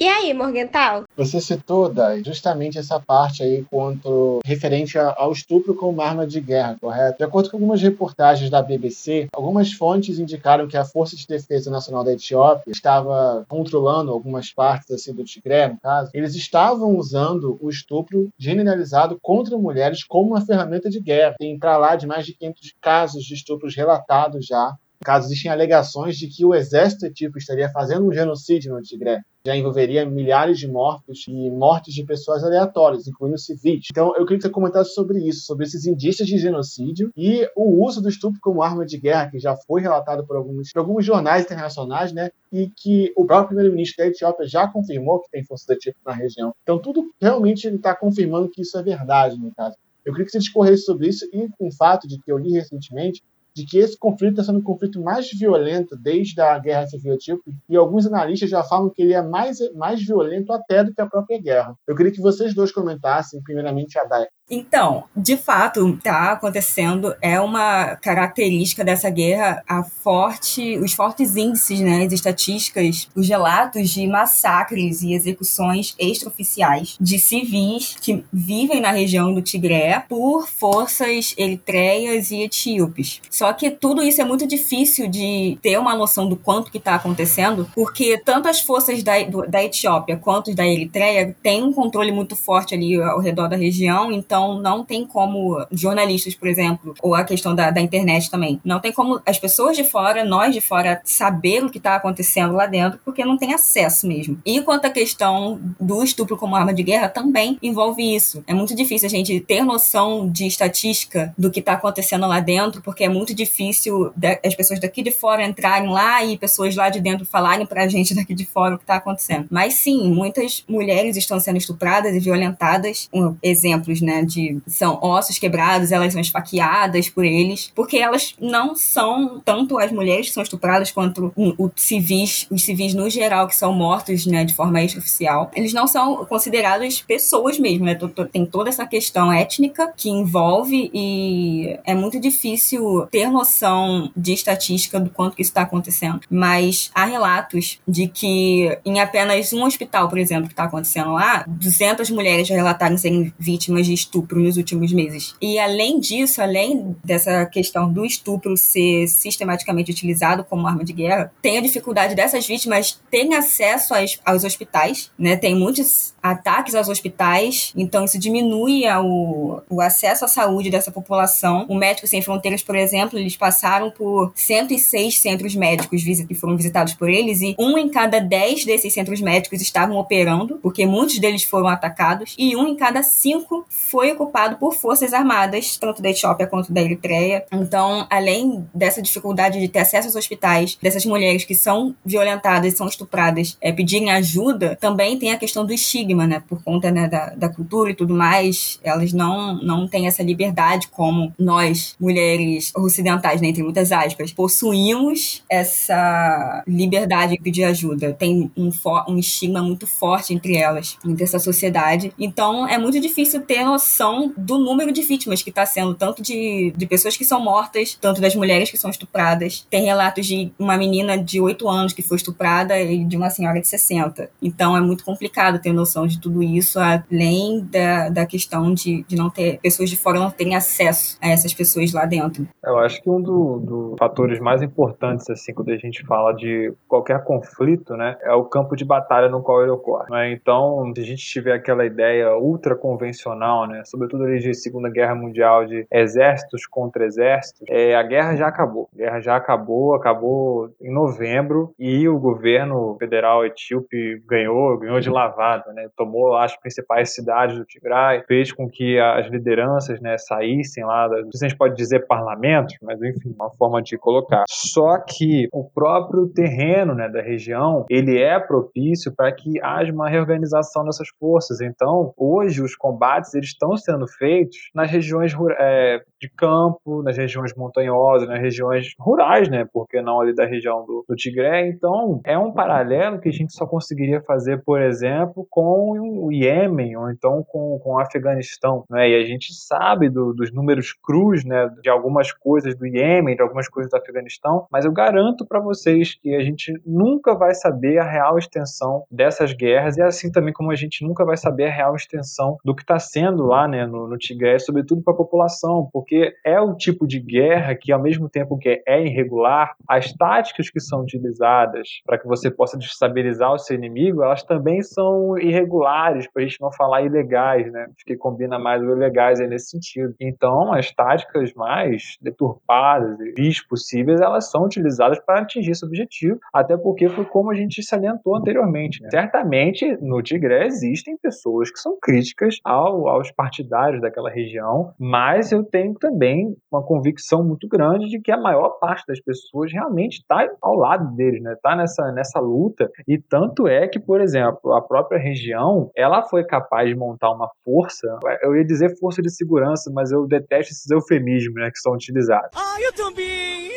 E aí, Morgental? Você citou, Dai, justamente essa parte aí quanto referente ao estupro como arma de guerra, correto? De acordo com algumas reportagens da BBC, algumas fontes indicaram que a Força de Defesa Nacional da Etiópia estava controlando algumas partes assim do Tigré, no caso. Eles estavam usando o estupro generalizado contra mulheres como uma ferramenta de guerra. Tem para lá de mais de 500 casos de estupros relatados já caso existem alegações de que o exército etíope estaria fazendo um genocídio no Tigré, já envolveria milhares de mortos e mortes de pessoas aleatórias, incluindo civis. Então, eu queria que você comentasse sobre isso, sobre esses indícios de genocídio e o uso do estupro como arma de guerra, que já foi relatado por alguns, por alguns jornais internacionais, né? E que o próprio primeiro-ministro da Etiópia já confirmou que tem forças do tipo na região. Então, tudo realmente está confirmando que isso é verdade, no caso. Eu queria que você discorresse sobre isso e com o fato de que eu li recentemente de que esse conflito está sendo o conflito mais violento desde a Guerra Civil Etíope, e alguns analistas já falam que ele é mais, mais violento até do que a própria guerra. Eu queria que vocês dois comentassem, primeiramente a Dai. Então, de fato, está acontecendo, é uma característica dessa guerra a forte, os fortes índices, né, as estatísticas, os relatos de massacres e execuções extraoficiais de civis que vivem na região do Tigré por forças eritreias e etíopes. Só que tudo isso é muito difícil de ter uma noção do quanto que está acontecendo, porque tanto as forças da, da Etiópia quanto da Eritreia têm um controle muito forte ali ao redor da região, então então, não tem como jornalistas, por exemplo, ou a questão da, da internet também, não tem como as pessoas de fora, nós de fora, saber o que está acontecendo lá dentro, porque não tem acesso mesmo. E quanto à questão do estupro como arma de guerra, também envolve isso. É muito difícil a gente ter noção de estatística do que está acontecendo lá dentro, porque é muito difícil as pessoas daqui de fora entrarem lá e pessoas lá de dentro falarem pra gente daqui de fora o que está acontecendo. Mas sim, muitas mulheres estão sendo estupradas e violentadas. Um, exemplos, né, de são ossos quebrados, elas são esfaqueadas por eles, porque elas não são tanto as mulheres que são estupradas quanto os civis, os civis no geral que são mortos, né, de forma extraoficial. Eles não são considerados pessoas mesmo, né? Tem toda essa questão étnica que envolve e é muito difícil ter noção de estatística do quanto que isso está acontecendo. Mas há relatos de que em apenas um hospital, por exemplo, que está acontecendo lá, 200 mulheres relataram serem vítimas de estupro estupro nos últimos meses. E além disso, além dessa questão do estupro ser sistematicamente utilizado como arma de guerra, tem a dificuldade dessas vítimas terem acesso aos, aos hospitais, né? Tem muitos ataques aos hospitais, então isso diminui o, o acesso à saúde dessa população. O Médicos Sem Fronteiras, por exemplo, eles passaram por 106 centros médicos que foram visitados por eles e um em cada 10 desses centros médicos estavam operando, porque muitos deles foram atacados, e um em cada cinco foi ocupado por forças armadas, tanto da Etiópia quanto da Eritreia. Então, além dessa dificuldade de ter acesso aos hospitais, dessas mulheres que são violentadas, são estupradas, é, pedirem ajuda, também tem a questão do estigma, né? Por conta né, da, da cultura e tudo mais, elas não, não têm essa liberdade como nós, mulheres ocidentais, né, entre muitas aspas, possuímos essa liberdade de pedir ajuda. Tem um, um estigma muito forte entre elas, entre essa sociedade. Então, é muito difícil ter noção noção do número de vítimas que está sendo, tanto de, de pessoas que são mortas, tanto das mulheres que são estupradas. Tem relatos de uma menina de 8 anos que foi estuprada e de uma senhora de 60. Então é muito complicado ter noção de tudo isso, além da, da questão de, de não ter pessoas de fora não terem acesso a essas pessoas lá dentro. Eu acho que um dos do fatores mais importantes, assim, quando a gente fala de qualquer conflito, né, é o campo de batalha no qual ele ocorre. Né? Então, se a gente tiver aquela ideia ultra convencional, né, sobretudo ali de Segunda Guerra Mundial, de exércitos contra exércitos, é, a guerra já acabou. A guerra já acabou, acabou em novembro e o governo federal etíope ganhou, ganhou de lavada, né? Tomou as principais cidades do Tigray, fez com que as lideranças, né, saíssem lá, sei se a gente pode dizer parlamentos, mas enfim, uma forma de colocar. Só que o próprio terreno, né, da região, ele é propício para que haja uma reorganização dessas forças. Então, hoje os combates eles estão sendo feitos nas regiões é, de campo, nas regiões montanhosas, nas regiões rurais, né? Porque não ali da região do, do Tigré. Então, é um paralelo que a gente só conseguiria fazer, por exemplo, com o Iêmen ou então com, com o Afeganistão, né? E a gente sabe do, dos números crus, né? De algumas coisas do Iêmen, de algumas coisas do Afeganistão, mas eu garanto para vocês que a gente nunca vai saber a real extensão dessas guerras e assim também como a gente nunca vai saber a real extensão do que está sendo lá lá né, no, no Tigre é sobretudo para a população, porque é o tipo de guerra que, ao mesmo tempo que é irregular, as táticas que são utilizadas para que você possa destabilizar o seu inimigo, elas também são irregulares, para a gente não falar ilegais, né? Que combina mais o ilegais aí nesse sentido. Então, as táticas mais deturpadas e possíveis, elas são utilizadas para atingir esse objetivo, até porque foi como a gente salientou anteriormente. Né? Certamente, no Tigré existem pessoas que são críticas ao, aos partidários daquela região, mas eu tenho também uma convicção muito grande de que a maior parte das pessoas realmente está ao lado deles, né? Está nessa, nessa luta. E tanto é que, por exemplo, a própria região, ela foi capaz de montar uma força, eu ia dizer força de segurança, mas eu detesto esses eufemismos né, que são utilizados. Ah, eu também!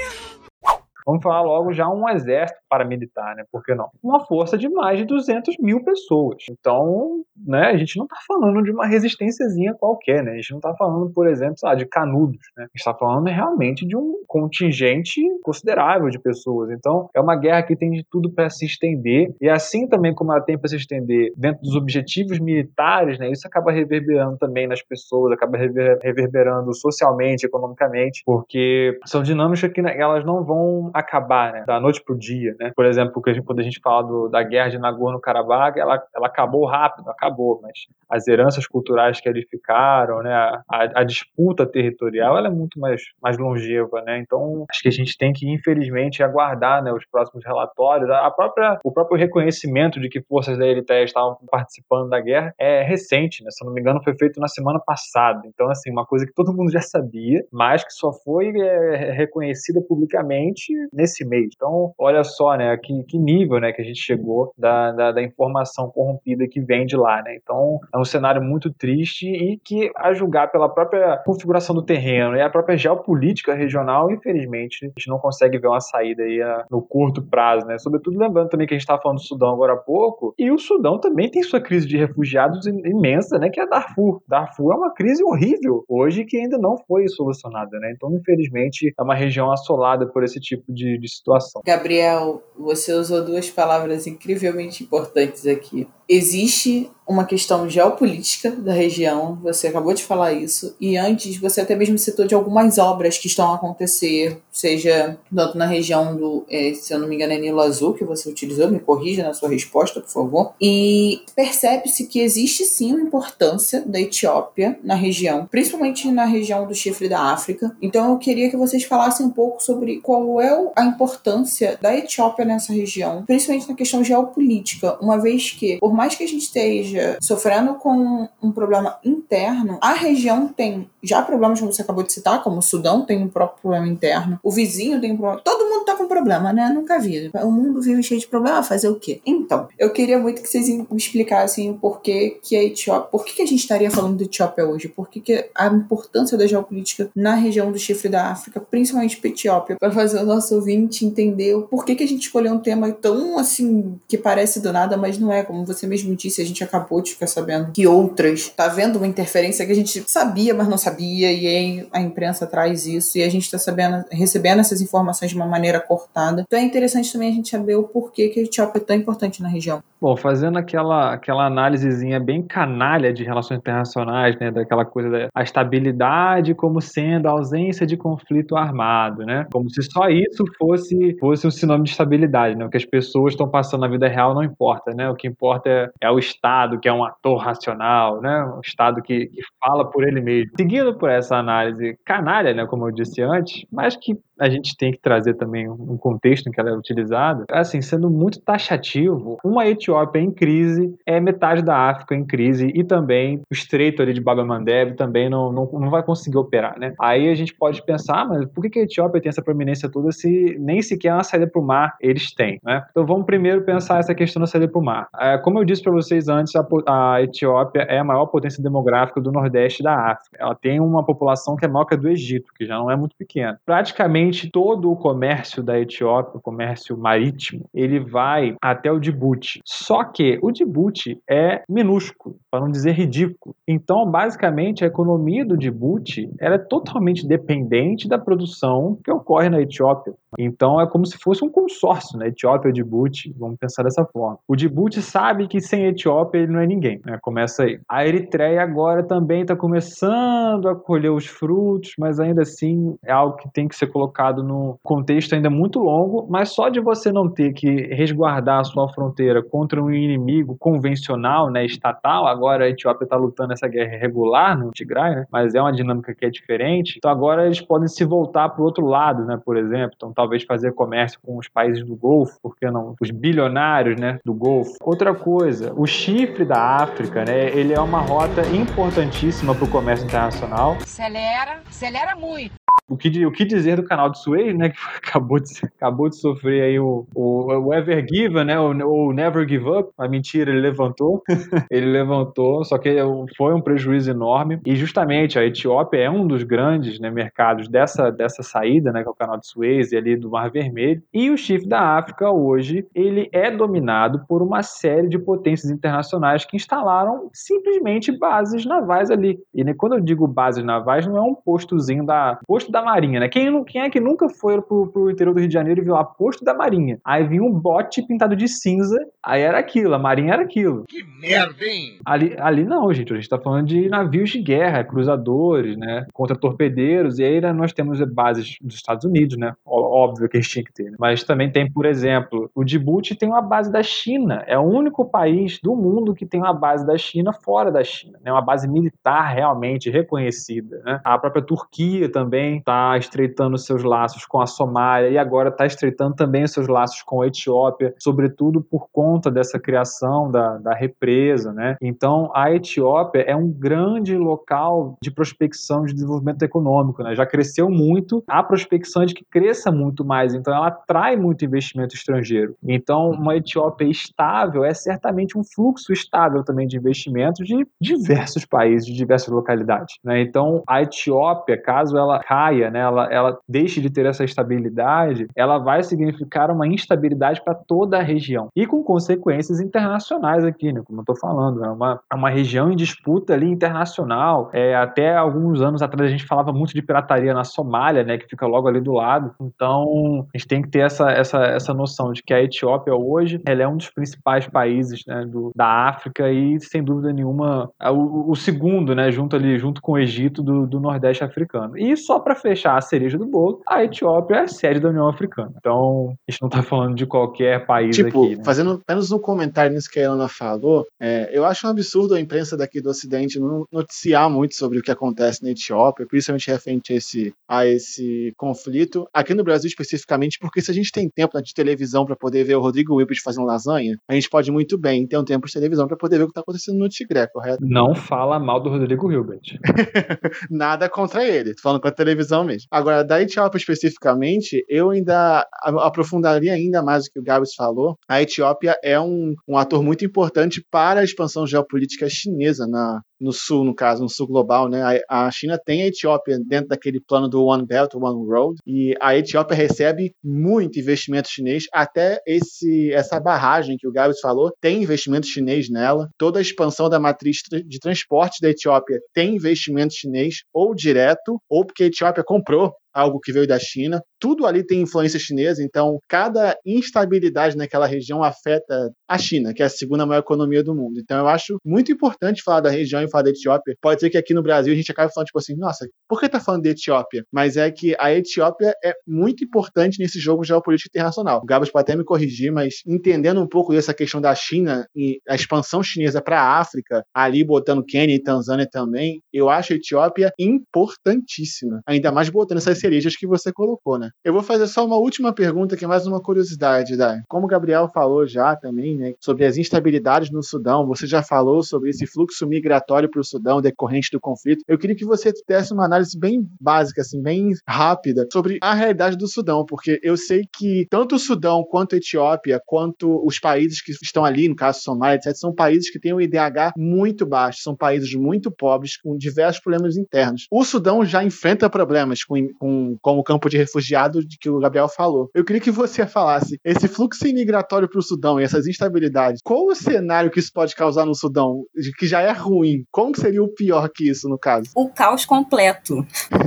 Vamos falar logo já um exército paramilitar, né? Por que não? Uma força de mais de 200 mil pessoas. Então, né, a gente não está falando de uma resistênciazinha qualquer, né? A gente não está falando, por exemplo, lá, de canudos, né? A gente está falando realmente de um contingente considerável de pessoas. Então, é uma guerra que tem de tudo para se estender. E assim também como ela tem para se estender dentro dos objetivos militares, né? Isso acaba reverberando também nas pessoas, acaba reverberando socialmente, economicamente, porque são dinâmicas que né, elas não vão acabar, né? Da noite pro dia, né? Por exemplo, quando a gente fala do, da guerra de Nagorno-Karabakh, ela, ela acabou rápido, acabou, mas as heranças culturais que ali ficaram, né? A, a, disputa territorial, ela é muito mais, mais longeva, né? Então, acho que a gente tem que, infelizmente, aguardar, né? Os próximos relatórios. A própria, o próprio reconhecimento de que forças da Eritreia estavam participando da guerra é recente, né? Se eu não me engano, foi feito na semana passada. Então, assim, uma coisa que todo mundo já sabia, mas que só foi é, reconhecida publicamente nesse mês. Então, olha só, né, que, que nível, né, que a gente chegou da, da, da, informação corrompida que vem de lá, né. Então, é um cenário muito triste e que, a julgar pela própria configuração do terreno e a própria geopolítica regional, infelizmente, a gente não consegue ver uma saída aí a, ah, no curto prazo, né. Sobretudo lembrando também que a gente estava falando do Sudão agora há pouco, e o Sudão também tem sua crise de refugiados imensa, né, que é Darfur. Darfur é uma crise horrível hoje que ainda não foi solucionada, né. Então, infelizmente, é uma região assolada por esse tipo de, de situação. Gabriel, você usou duas palavras incrivelmente importantes aqui. Existe uma questão geopolítica da região, você acabou de falar isso, e antes você até mesmo citou de algumas obras que estão a acontecer, seja tanto na região do, é, se eu não me engano, é Nilo Azul, que você utilizou, me corrija na sua resposta, por favor. E percebe-se que existe sim uma importância da Etiópia na região, principalmente na região do chifre da África. Então eu queria que vocês falassem um pouco sobre qual é a importância da Etiópia nessa região, principalmente na questão geopolítica, uma vez que, por mais que a gente esteja sofrendo com um problema interno, a região tem já problemas como você acabou de citar, como o Sudão tem um próprio problema interno, o vizinho tem um problema. Todo mundo tá com problema, né? Nunca vi. O mundo vive cheio de problema, fazer o quê? Então, eu queria muito que vocês me explicassem o porquê que a Etiópia. Por que, que a gente estaria falando de Etiópia hoje? Por que, que a importância da geopolítica na região do chifre da África, principalmente para Etiópia, para fazer o nosso ouvinte entender o porquê que a gente escolheu um tema tão assim que parece do nada, mas não é. Como você mesmo disse, a gente acabou de ficar sabendo que outras tá vendo uma interferência que a gente sabia, mas não sabia, e aí a imprensa traz isso, e a gente tá sabendo, recebendo essas informações de uma maneira cortada. Então é interessante também a gente saber o porquê que a Etiópia é tão importante na região. Bom, fazendo aquela, aquela análisezinha bem canalha de relações internacionais, né, daquela coisa da estabilidade como sendo a ausência de conflito armado, né, como se só isso fosse, fosse um sinônimo de estabilidade, né, o que as pessoas estão passando na vida real não importa, né, o que importa é, é o Estado, que é um ator racional, né, um Estado que, que fala por ele mesmo. Seguindo por essa análise canalha, né, como eu disse antes, mas que a gente tem que trazer também um contexto em que ela é utilizada. Assim, sendo muito taxativo, uma Etiópia em crise é metade da África em crise e também o estreito ali de Baba Mandeb também não, não, não vai conseguir operar, né? Aí a gente pode pensar, mas por que a Etiópia tem essa prominência toda se nem sequer uma saída para o mar eles têm, né? Então vamos primeiro pensar essa questão da saída para o mar. É, como eu disse para vocês antes, a, a Etiópia é a maior potência demográfica do Nordeste da África. Ela tem uma população que é maior que a do Egito, que já não é muito pequena. Praticamente basicamente todo o comércio da Etiópia, o comércio marítimo, ele vai até o Djibouti. Só que o Djibouti é minúsculo, para não dizer ridículo. Então, basicamente, a economia do Djibouti é totalmente dependente da produção que ocorre na Etiópia. Então, é como se fosse um consórcio, né? Etiópia e Djibouti, vamos pensar dessa forma. O Djibouti sabe que sem Etiópia ele não é ninguém, né? Começa aí. A Eritreia agora também está começando a colher os frutos, mas ainda assim é algo que tem que ser colocado no contexto ainda muito longo, mas só de você não ter que resguardar a sua fronteira contra um inimigo convencional, né, estatal, agora a Etiópia está lutando essa guerra regular no Tigray, né, mas é uma dinâmica que é diferente, então agora eles podem se voltar para o outro lado, né, por exemplo, então talvez fazer comércio com os países do Golfo, porque não, os bilionários, né, do Golfo. Outra coisa, o chifre da África, né, ele é uma rota importantíssima para o comércio internacional. Acelera, acelera muito o que, o que dizer do canal de Suez, né? Que <laughs> acabou de, acabou de sofrer aí o, o, o Ever Given, né? O, o, Never Give Up. A mentira, ele levantou. <laughs> ele levantou, só que foi um prejuízo enorme. E justamente a Etiópia é um dos grandes né, mercados dessa, dessa saída, né? Que é o canal de Suez e ali do Mar Vermelho. E o chifre da África hoje, ele é dominado por uma série de potências internacionais que instalaram simplesmente bases navais ali. E né, quando eu digo bases navais, não é um postozinho da posto da Marinha, né? Quem, quem é que nunca foi pro, pro interior do Rio de Janeiro e viu a posto da Marinha? Aí vinha um bote pintado de cinza, aí era aquilo, a Marinha era aquilo. Que merda, hein? Ali, ali não, gente, a gente tá falando de navios de guerra, cruzadores, né? Contra torpedeiros, e aí né, nós temos bases dos Estados Unidos, né? Óbvio que eles tinham que ter. Né? Mas também tem, por exemplo, o Djibouti tem uma base da China, é o único país do mundo que tem uma base da China fora da China, né? Uma base militar realmente reconhecida, né? A própria Turquia também está estreitando seus laços com a Somália e agora está estreitando também seus laços com a Etiópia, sobretudo por conta dessa criação da, da represa, né? Então, a Etiópia é um grande local de prospecção de desenvolvimento econômico, né? Já cresceu muito, a prospecção de que cresça muito mais, então ela atrai muito investimento estrangeiro. Então, uma Etiópia estável é certamente um fluxo estável também de investimentos de diversos países, de diversas localidades, né? Então, a Etiópia, caso ela caia caia, né, ela, ela deixe de ter essa estabilidade, ela vai significar uma instabilidade para toda a região e com consequências internacionais aqui, né, como eu estou falando, é uma, é uma região em disputa ali internacional. É, até alguns anos atrás a gente falava muito de pirataria na Somália, né, que fica logo ali do lado. Então a gente tem que ter essa, essa, essa noção de que a Etiópia hoje ela é um dos principais países né, do, da África e sem dúvida nenhuma é o, o segundo, né, junto ali junto com o Egito do, do Nordeste africano. E só para fechar a cereja do bolo, a Etiópia é a sede da União Africana. Então, a gente não tá falando de qualquer país tipo, aqui. Né? fazendo apenas um comentário nisso que a Ana falou, é, eu acho um absurdo a imprensa daqui do Ocidente não noticiar muito sobre o que acontece na Etiópia, principalmente referente a esse, a esse conflito. Aqui no Brasil, especificamente, porque se a gente tem tempo de televisão para poder ver o Rodrigo Wilbert fazendo lasanha, a gente pode muito bem ter um tempo de televisão para poder ver o que tá acontecendo no Tigré, correto? Não fala mal do Rodrigo Hilbert. <laughs> Nada contra ele, tô falando com a televisão mesmo. Agora, da Etiópia especificamente, eu ainda aprofundaria ainda mais o que o Gabs falou. A Etiópia é um, um ator muito importante para a expansão geopolítica chinesa na, no sul, no caso, no sul global, né? A, China tem a Etiópia dentro daquele plano do One Belt, One Road, e a Etiópia recebe muito investimento chinês, até esse essa barragem que o Gabs falou, tem investimento chinês nela. Toda a expansão da matriz de transporte da Etiópia tem investimento chinês, ou direto, ou porque a Etiópia comprou algo que veio da China. Tudo ali tem influência chinesa, então cada instabilidade naquela região afeta a China, que é a segunda maior economia do mundo. Então eu acho muito importante falar da região e falar da Etiópia. Pode ser que aqui no Brasil a gente acabe falando tipo assim, nossa, por que tá falando de Etiópia? Mas é que a Etiópia é muito importante nesse jogo geopolítico internacional. O Gabas pode até me corrigir, mas entendendo um pouco dessa questão da China e a expansão chinesa para a África, ali botando Quênia e Tanzânia também, eu acho a Etiópia importantíssima. Ainda mais botando essas cerejas que você colocou, né? Eu vou fazer só uma última pergunta, que é mais uma curiosidade, Dai. Como o Gabriel falou já também, né, sobre as instabilidades no Sudão, você já falou sobre esse fluxo migratório para o Sudão decorrente do conflito. Eu queria que você desse uma análise bem básica, assim, bem rápida, sobre a realidade do Sudão, porque eu sei que tanto o Sudão quanto a Etiópia, quanto os países que estão ali, no caso Somália, etc., são países que têm um IDH muito baixo, são países muito pobres, com diversos problemas internos. O Sudão já enfrenta problemas com, com com, como campo de refugiado de que o Gabriel falou. Eu queria que você falasse esse fluxo imigratório para o Sudão e essas instabilidades. Qual o cenário que isso pode causar no Sudão, que já é ruim? Como seria o pior que isso, no caso? O caos completo.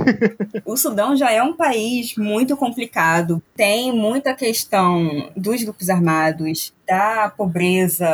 <laughs> o Sudão já é um país muito complicado. Tem muita questão dos grupos armados, da pobreza,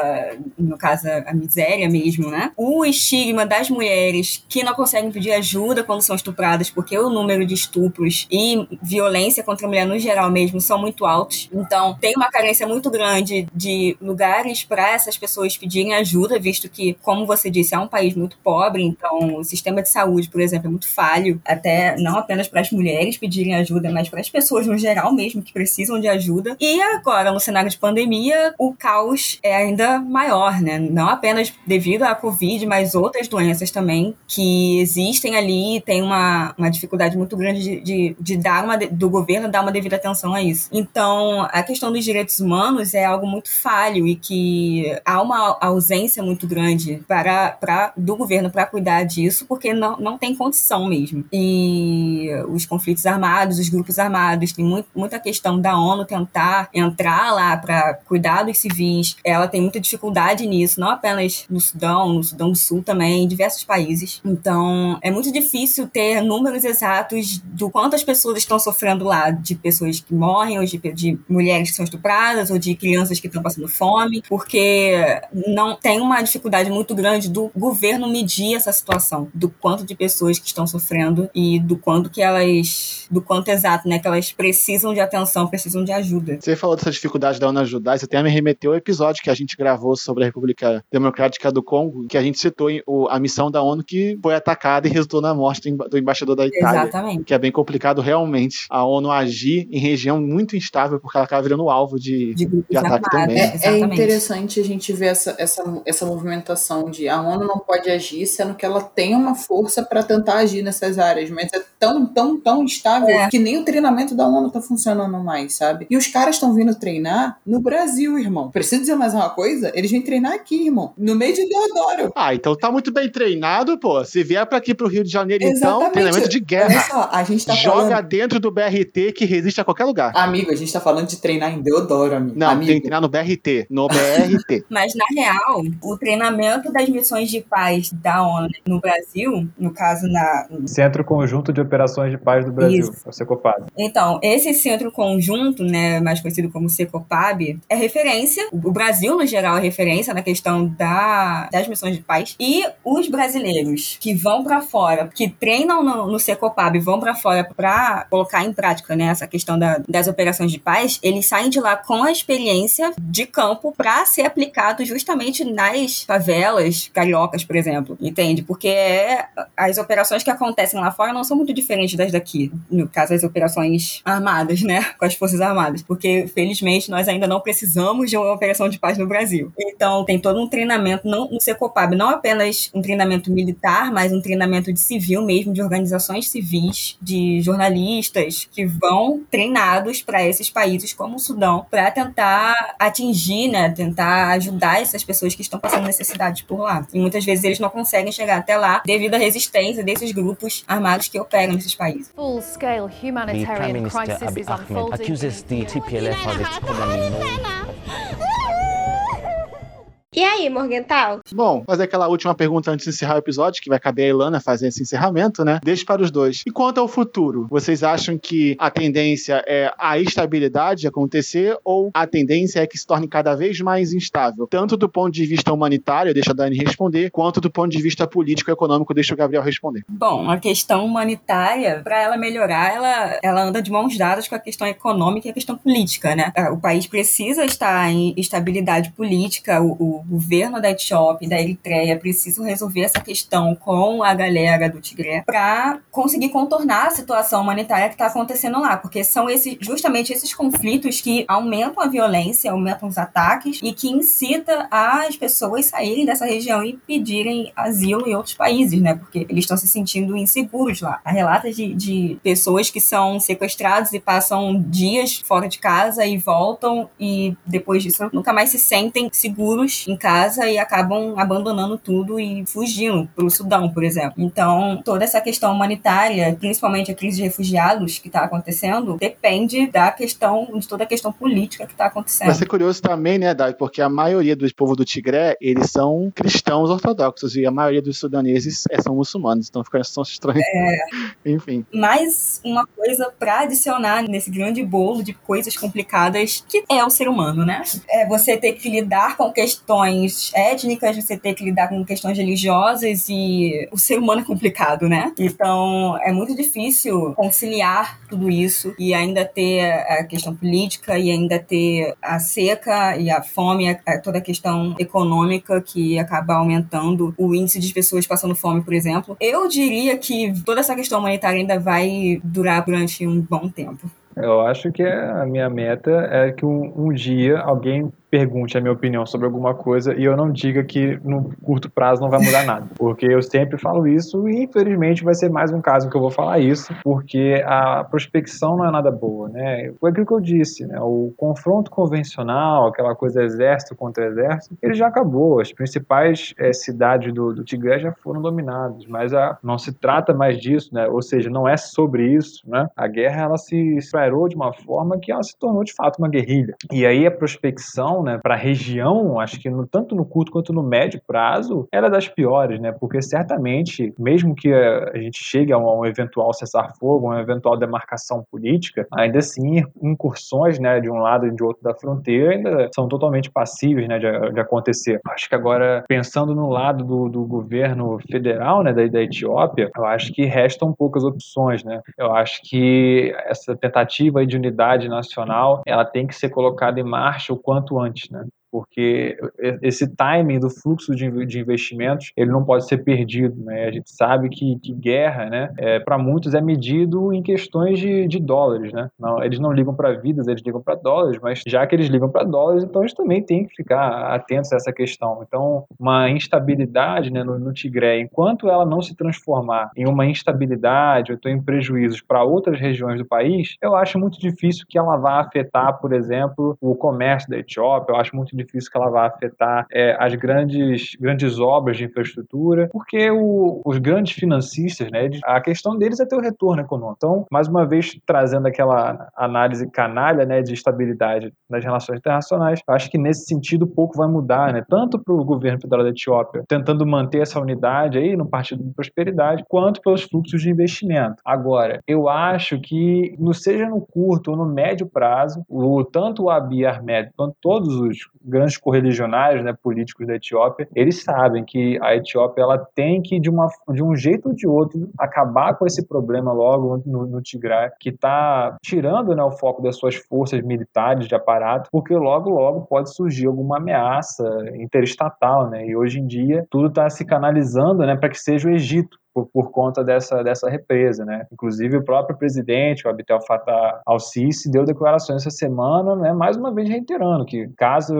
no caso a miséria mesmo, né? O estigma das mulheres que não conseguem pedir ajuda quando são estupradas, porque o número de estupros e violência contra a mulher no geral mesmo são muito altos. Então, tem uma carência muito grande de lugares para essas pessoas pedirem ajuda, visto que, como você disse, é um país muito pobre, então o sistema de saúde, por exemplo, é muito falho, até não apenas para as mulheres pedirem ajuda, mas para as pessoas no geral mesmo que precisam de ajuda. E agora, no cenário de pandemia, o caos é ainda maior, né? Não apenas devido à Covid, mas outras doenças também que existem ali tem uma, uma dificuldade muito grande de, de, de dar uma, do governo dar uma devida atenção a isso. Então, a questão dos direitos humanos é algo muito falho e que há uma ausência muito grande para, para do governo para cuidar disso, porque não, não tem condição mesmo. E os conflitos armados, os grupos armados, tem muito, muita questão da ONU tentar entrar lá para cuidar dos civis. Ela tem muita dificuldade nisso, não apenas no Sudão, no Sudão do Sul também, em diversos países. Então, é muito difícil ter números exatos do quantas pessoas estão sofrendo lá, de pessoas que morrem, ou de, de mulheres que são estupradas, ou de crianças que estão passando fome, porque não tem uma dificuldade muito grande do governo medir essa situação, do quanto de pessoas que estão sofrendo e do quanto que elas, do quanto exato, né, que elas precisam de atenção, precisam de ajuda. Você falou dessa dificuldade da ONU ajudar, você até me remeteu ao episódio que a gente gravou sobre a República Democrática do Congo, que a gente citou a missão da ONU que foi atacada e resultou na morte do embaixador da Itália. Exatamente. Que é bem complicado realmente a ONU agir em região muito instável, porque ela acaba virando alvo de, de, de ataque também. É, é, interessante a gente ver essa, essa, essa movimentação de a ONU não pode agir, sendo que ela tem uma força para tentar agir nessas áreas, mas é tão, tão, tão instável é. que nem o treinamento da ONU tá funcionando mais, sabe? E os caras estão vindo treinar no Brasil, irmão. Preciso dizer mais uma coisa? Eles vêm treinar aqui, irmão. No meio de Deodoro. Ah, então tá muito bem treinado, pô. Se vier pra aqui pro Rio de Janeiro, então, Exatamente. então, treinamento de guerra. Olha só, a gente tá Joga falando... dentro do BRT que resiste a qualquer lugar. Amigo, a gente tá falando de treinar em Deodoro, amigo. Não, amigo. tem que treinar no BRT. No BRT. <laughs> Mas, na real, o treinamento das missões de paz da ONU no Brasil, no caso, na... Centro Conjunto de Operações de Paz do Brasil, Isso. o Secopab. Então, esse centro conjunto, né, mais conhecido como Secopab, é referência. O Brasil, no geral, é referência na questão da, das missões de paz. E os brasileiros que vão para fora, que treinam no, no Secopab, vão para fora para colocar em prática né, essa questão da, das operações de paz, eles saem de lá com a experiência de campo para ser aplicado justamente nas favelas cariocas, por exemplo. Entende? Porque é, as operações que acontecem lá fora não são muito diferentes das daqui. No caso, as operações armadas, né? Com as Forças Armadas. Porque, felizmente, nós ainda não precisamos de uma operação de paz no Brasil. Então, tem todo um treinamento não, no Secopab, não apenas um treinamento militar, mas um treinamento de civil mesmo, de organizações civis, de jornalistas que vão treinados para esses países como o Sudão, para tentar atingir, né? Tentar ajudar essas pessoas que estão passando necessidades por lá. E muitas vezes eles não conseguem chegar até lá devido à resistência desses grupos armados que operam nesses países. Full-scale humanitarian crisis is unfolding. E aí, Morgental? Bom, fazer aquela última pergunta antes de encerrar o episódio, que vai caber a Ilana fazer esse encerramento, né? Deixe para os dois. E quanto ao futuro, vocês acham que a tendência é a estabilidade acontecer ou a tendência é que se torne cada vez mais instável? Tanto do ponto de vista humanitário, deixa a Dani responder, quanto do ponto de vista político e econômico, deixa o Gabriel responder. Bom, a questão humanitária, para ela melhorar, ela, ela anda de mãos dadas com a questão econômica e a questão política, né? O país precisa estar em estabilidade política, o, o governo da Etiópia e da Eritreia precisam resolver essa questão com a galera do Tigré para conseguir contornar a situação humanitária que está acontecendo lá, porque são esses, justamente esses conflitos que aumentam a violência, aumentam os ataques e que incita as pessoas saírem dessa região e pedirem asilo em outros países, né? Porque eles estão se sentindo inseguros lá. Há relatos de, de pessoas que são sequestradas e passam dias fora de casa e voltam e depois disso nunca mais se sentem seguros em casa e acabam abandonando tudo e fugindo para o Sudão, por exemplo. Então, toda essa questão humanitária, principalmente a crise de refugiados que está acontecendo, depende da questão, de toda a questão política que está acontecendo. Vai ser curioso também, né, Dai, porque a maioria do povo do Tigré, eles são cristãos ortodoxos e a maioria dos sudaneses é, são muçulmanos, então fica são estranhos. É. <laughs> Enfim. Mais uma coisa para adicionar nesse grande bolo de coisas complicadas que é o ser humano, né? É você ter que lidar com questões étnicas, você ter que lidar com questões religiosas e o ser humano é complicado, né? Então é muito difícil conciliar tudo isso e ainda ter a questão política e ainda ter a seca e a fome, toda a questão econômica que acaba aumentando o índice de pessoas passando fome, por exemplo. Eu diria que toda essa questão humanitária ainda vai durar durante um bom tempo. Eu acho que a minha meta é que um, um dia alguém pergunte a minha opinião sobre alguma coisa e eu não diga que no curto prazo não vai mudar nada. <laughs> Porque eu sempre falo isso e infelizmente vai ser mais um caso que eu vou falar isso, porque a prospecção não é nada boa, né? Foi aquilo que eu disse, né? O confronto convencional, aquela coisa exército contra exército, ele já acabou. As principais é, cidades do, do Tigré já foram dominadas, mas a, não se trata mais disso, né? Ou seja, não é sobre isso, né? A guerra ela se espraiou de uma forma que ela se tornou de fato uma guerrilha. E aí a prospecção né, para a região, acho que no, tanto no curto quanto no médio prazo, era das piores, né? Porque certamente, mesmo que a gente chegue a um, a um eventual cessar-fogo, uma eventual demarcação política, ainda assim incursões, né, de um lado e de outro da fronteira ainda são totalmente passíveis, né, de, de acontecer. Acho que agora pensando no lado do, do governo federal, né, da, da Etiópia, eu acho que restam poucas opções, né? Eu acho que essa tentativa de unidade nacional, ela tem que ser colocada em marcha o quanto antes antes, né? Porque esse timing do fluxo de, investimentos ele não pode ser perdido, né? A gente sabe que, que guerra, né, é, para muitos é medido em questões de, de dólares, né? Não, eles não ligam para vidas, eles ligam para dólares, mas já que eles ligam para dólares, então eles também têm que ficar atentos a essa questão. Então, uma instabilidade, né, no, no Tigré, enquanto ela não se transformar em uma instabilidade ou então em prejuízos para outras regiões do país, eu acho muito difícil que ela vá afetar, por exemplo, o comércio da Etiópia. Eu acho muito difícil que ela vá afetar é, as grandes, grandes obras de infraestrutura, porque o, os grandes financistas, né, a questão deles é ter o retorno econômico. Então, mais uma vez, trazendo aquela análise canalha né, de estabilidade nas relações internacionais, acho que nesse sentido pouco vai mudar, né, tanto para o governo federal da Etiópia tentando manter essa unidade aí no Partido de Prosperidade, quanto pelos fluxos de investimento. Agora, eu acho que, seja no curto ou no médio prazo, o, tanto o Abiy Ahmed quanto todos os grandes correligionários, né, políticos da Etiópia, eles sabem que a Etiópia ela tem que de uma de um jeito ou de outro acabar com esse problema logo no, no Tigray, que está tirando né, o foco das suas forças militares de aparato, porque logo logo pode surgir alguma ameaça interestatal, né? E hoje em dia tudo está se canalizando, né, para que seja o Egito por, por, conta dessa, dessa represa, né? Inclusive o próprio presidente, o Abdel Fattah al-Sisi, deu declarações essa semana, né? Mais uma vez reiterando que caso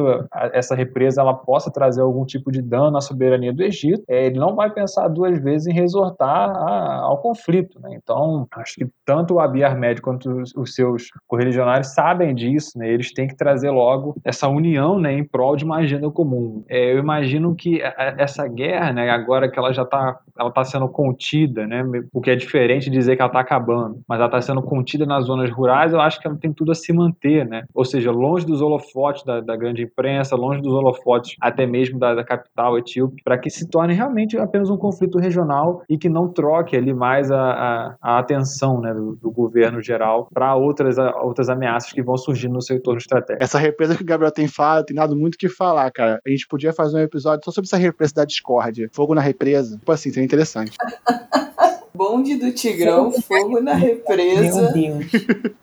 essa represa ela possa trazer algum tipo de dano à soberania do Egito, é, ele não vai pensar duas vezes em resortar a, ao conflito, né? Então acho que tanto o Abiy Ahmed quanto os, os seus correligionários sabem disso, né? Eles têm que trazer logo essa união, né? Em prol de uma agenda comum. É, eu imagino que essa guerra, né? Agora que ela já está ela está sendo contida, né? O que é diferente de dizer que ela está acabando, mas ela está sendo contida nas zonas rurais, eu acho que ela tem tudo a se manter, né? Ou seja, longe dos holofotes da, da grande imprensa, longe dos holofotes até mesmo da, da capital etíope, para que se torne realmente apenas um conflito regional e que não troque ali mais a, a, a atenção né, do, do, governo geral para outras, outras ameaças que vão surgir no seu entorno estratégico. Essa represa que o Gabriel tem falado, tem nada muito que falar, cara. A gente podia fazer um episódio só sobre essa represa da discórdia. Fogo na represa. Tipo assim, seria interessante. <laughs> Bonde do Tigrão, fogo na represa. Meu Deus.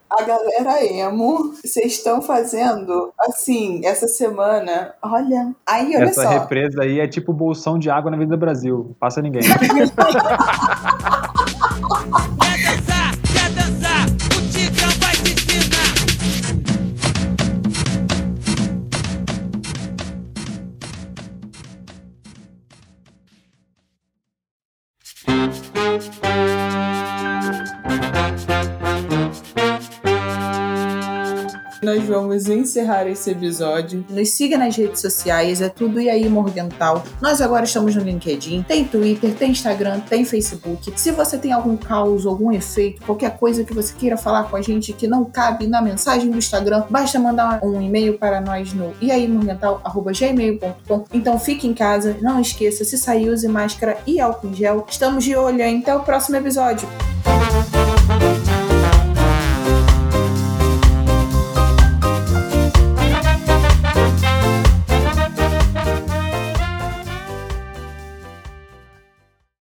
A galera emo, vocês estão fazendo assim, essa semana. Olha, aí olha Essa só. represa aí é tipo bolsão de água na vida do Brasil. Passa ninguém. <laughs> vamos encerrar esse episódio. Nos siga nas redes sociais, é tudo e aí Morgental. Nós agora estamos no LinkedIn, tem Twitter, tem Instagram, tem Facebook. Se você tem algum caos, algum efeito, qualquer coisa que você queira falar com a gente que não cabe na mensagem do Instagram, basta mandar um e-mail para nós no iaimorgental.gmail.com. Então fique em casa, não esqueça, se sair use máscara e álcool em gel. Estamos de olho, hein? Até o próximo episódio.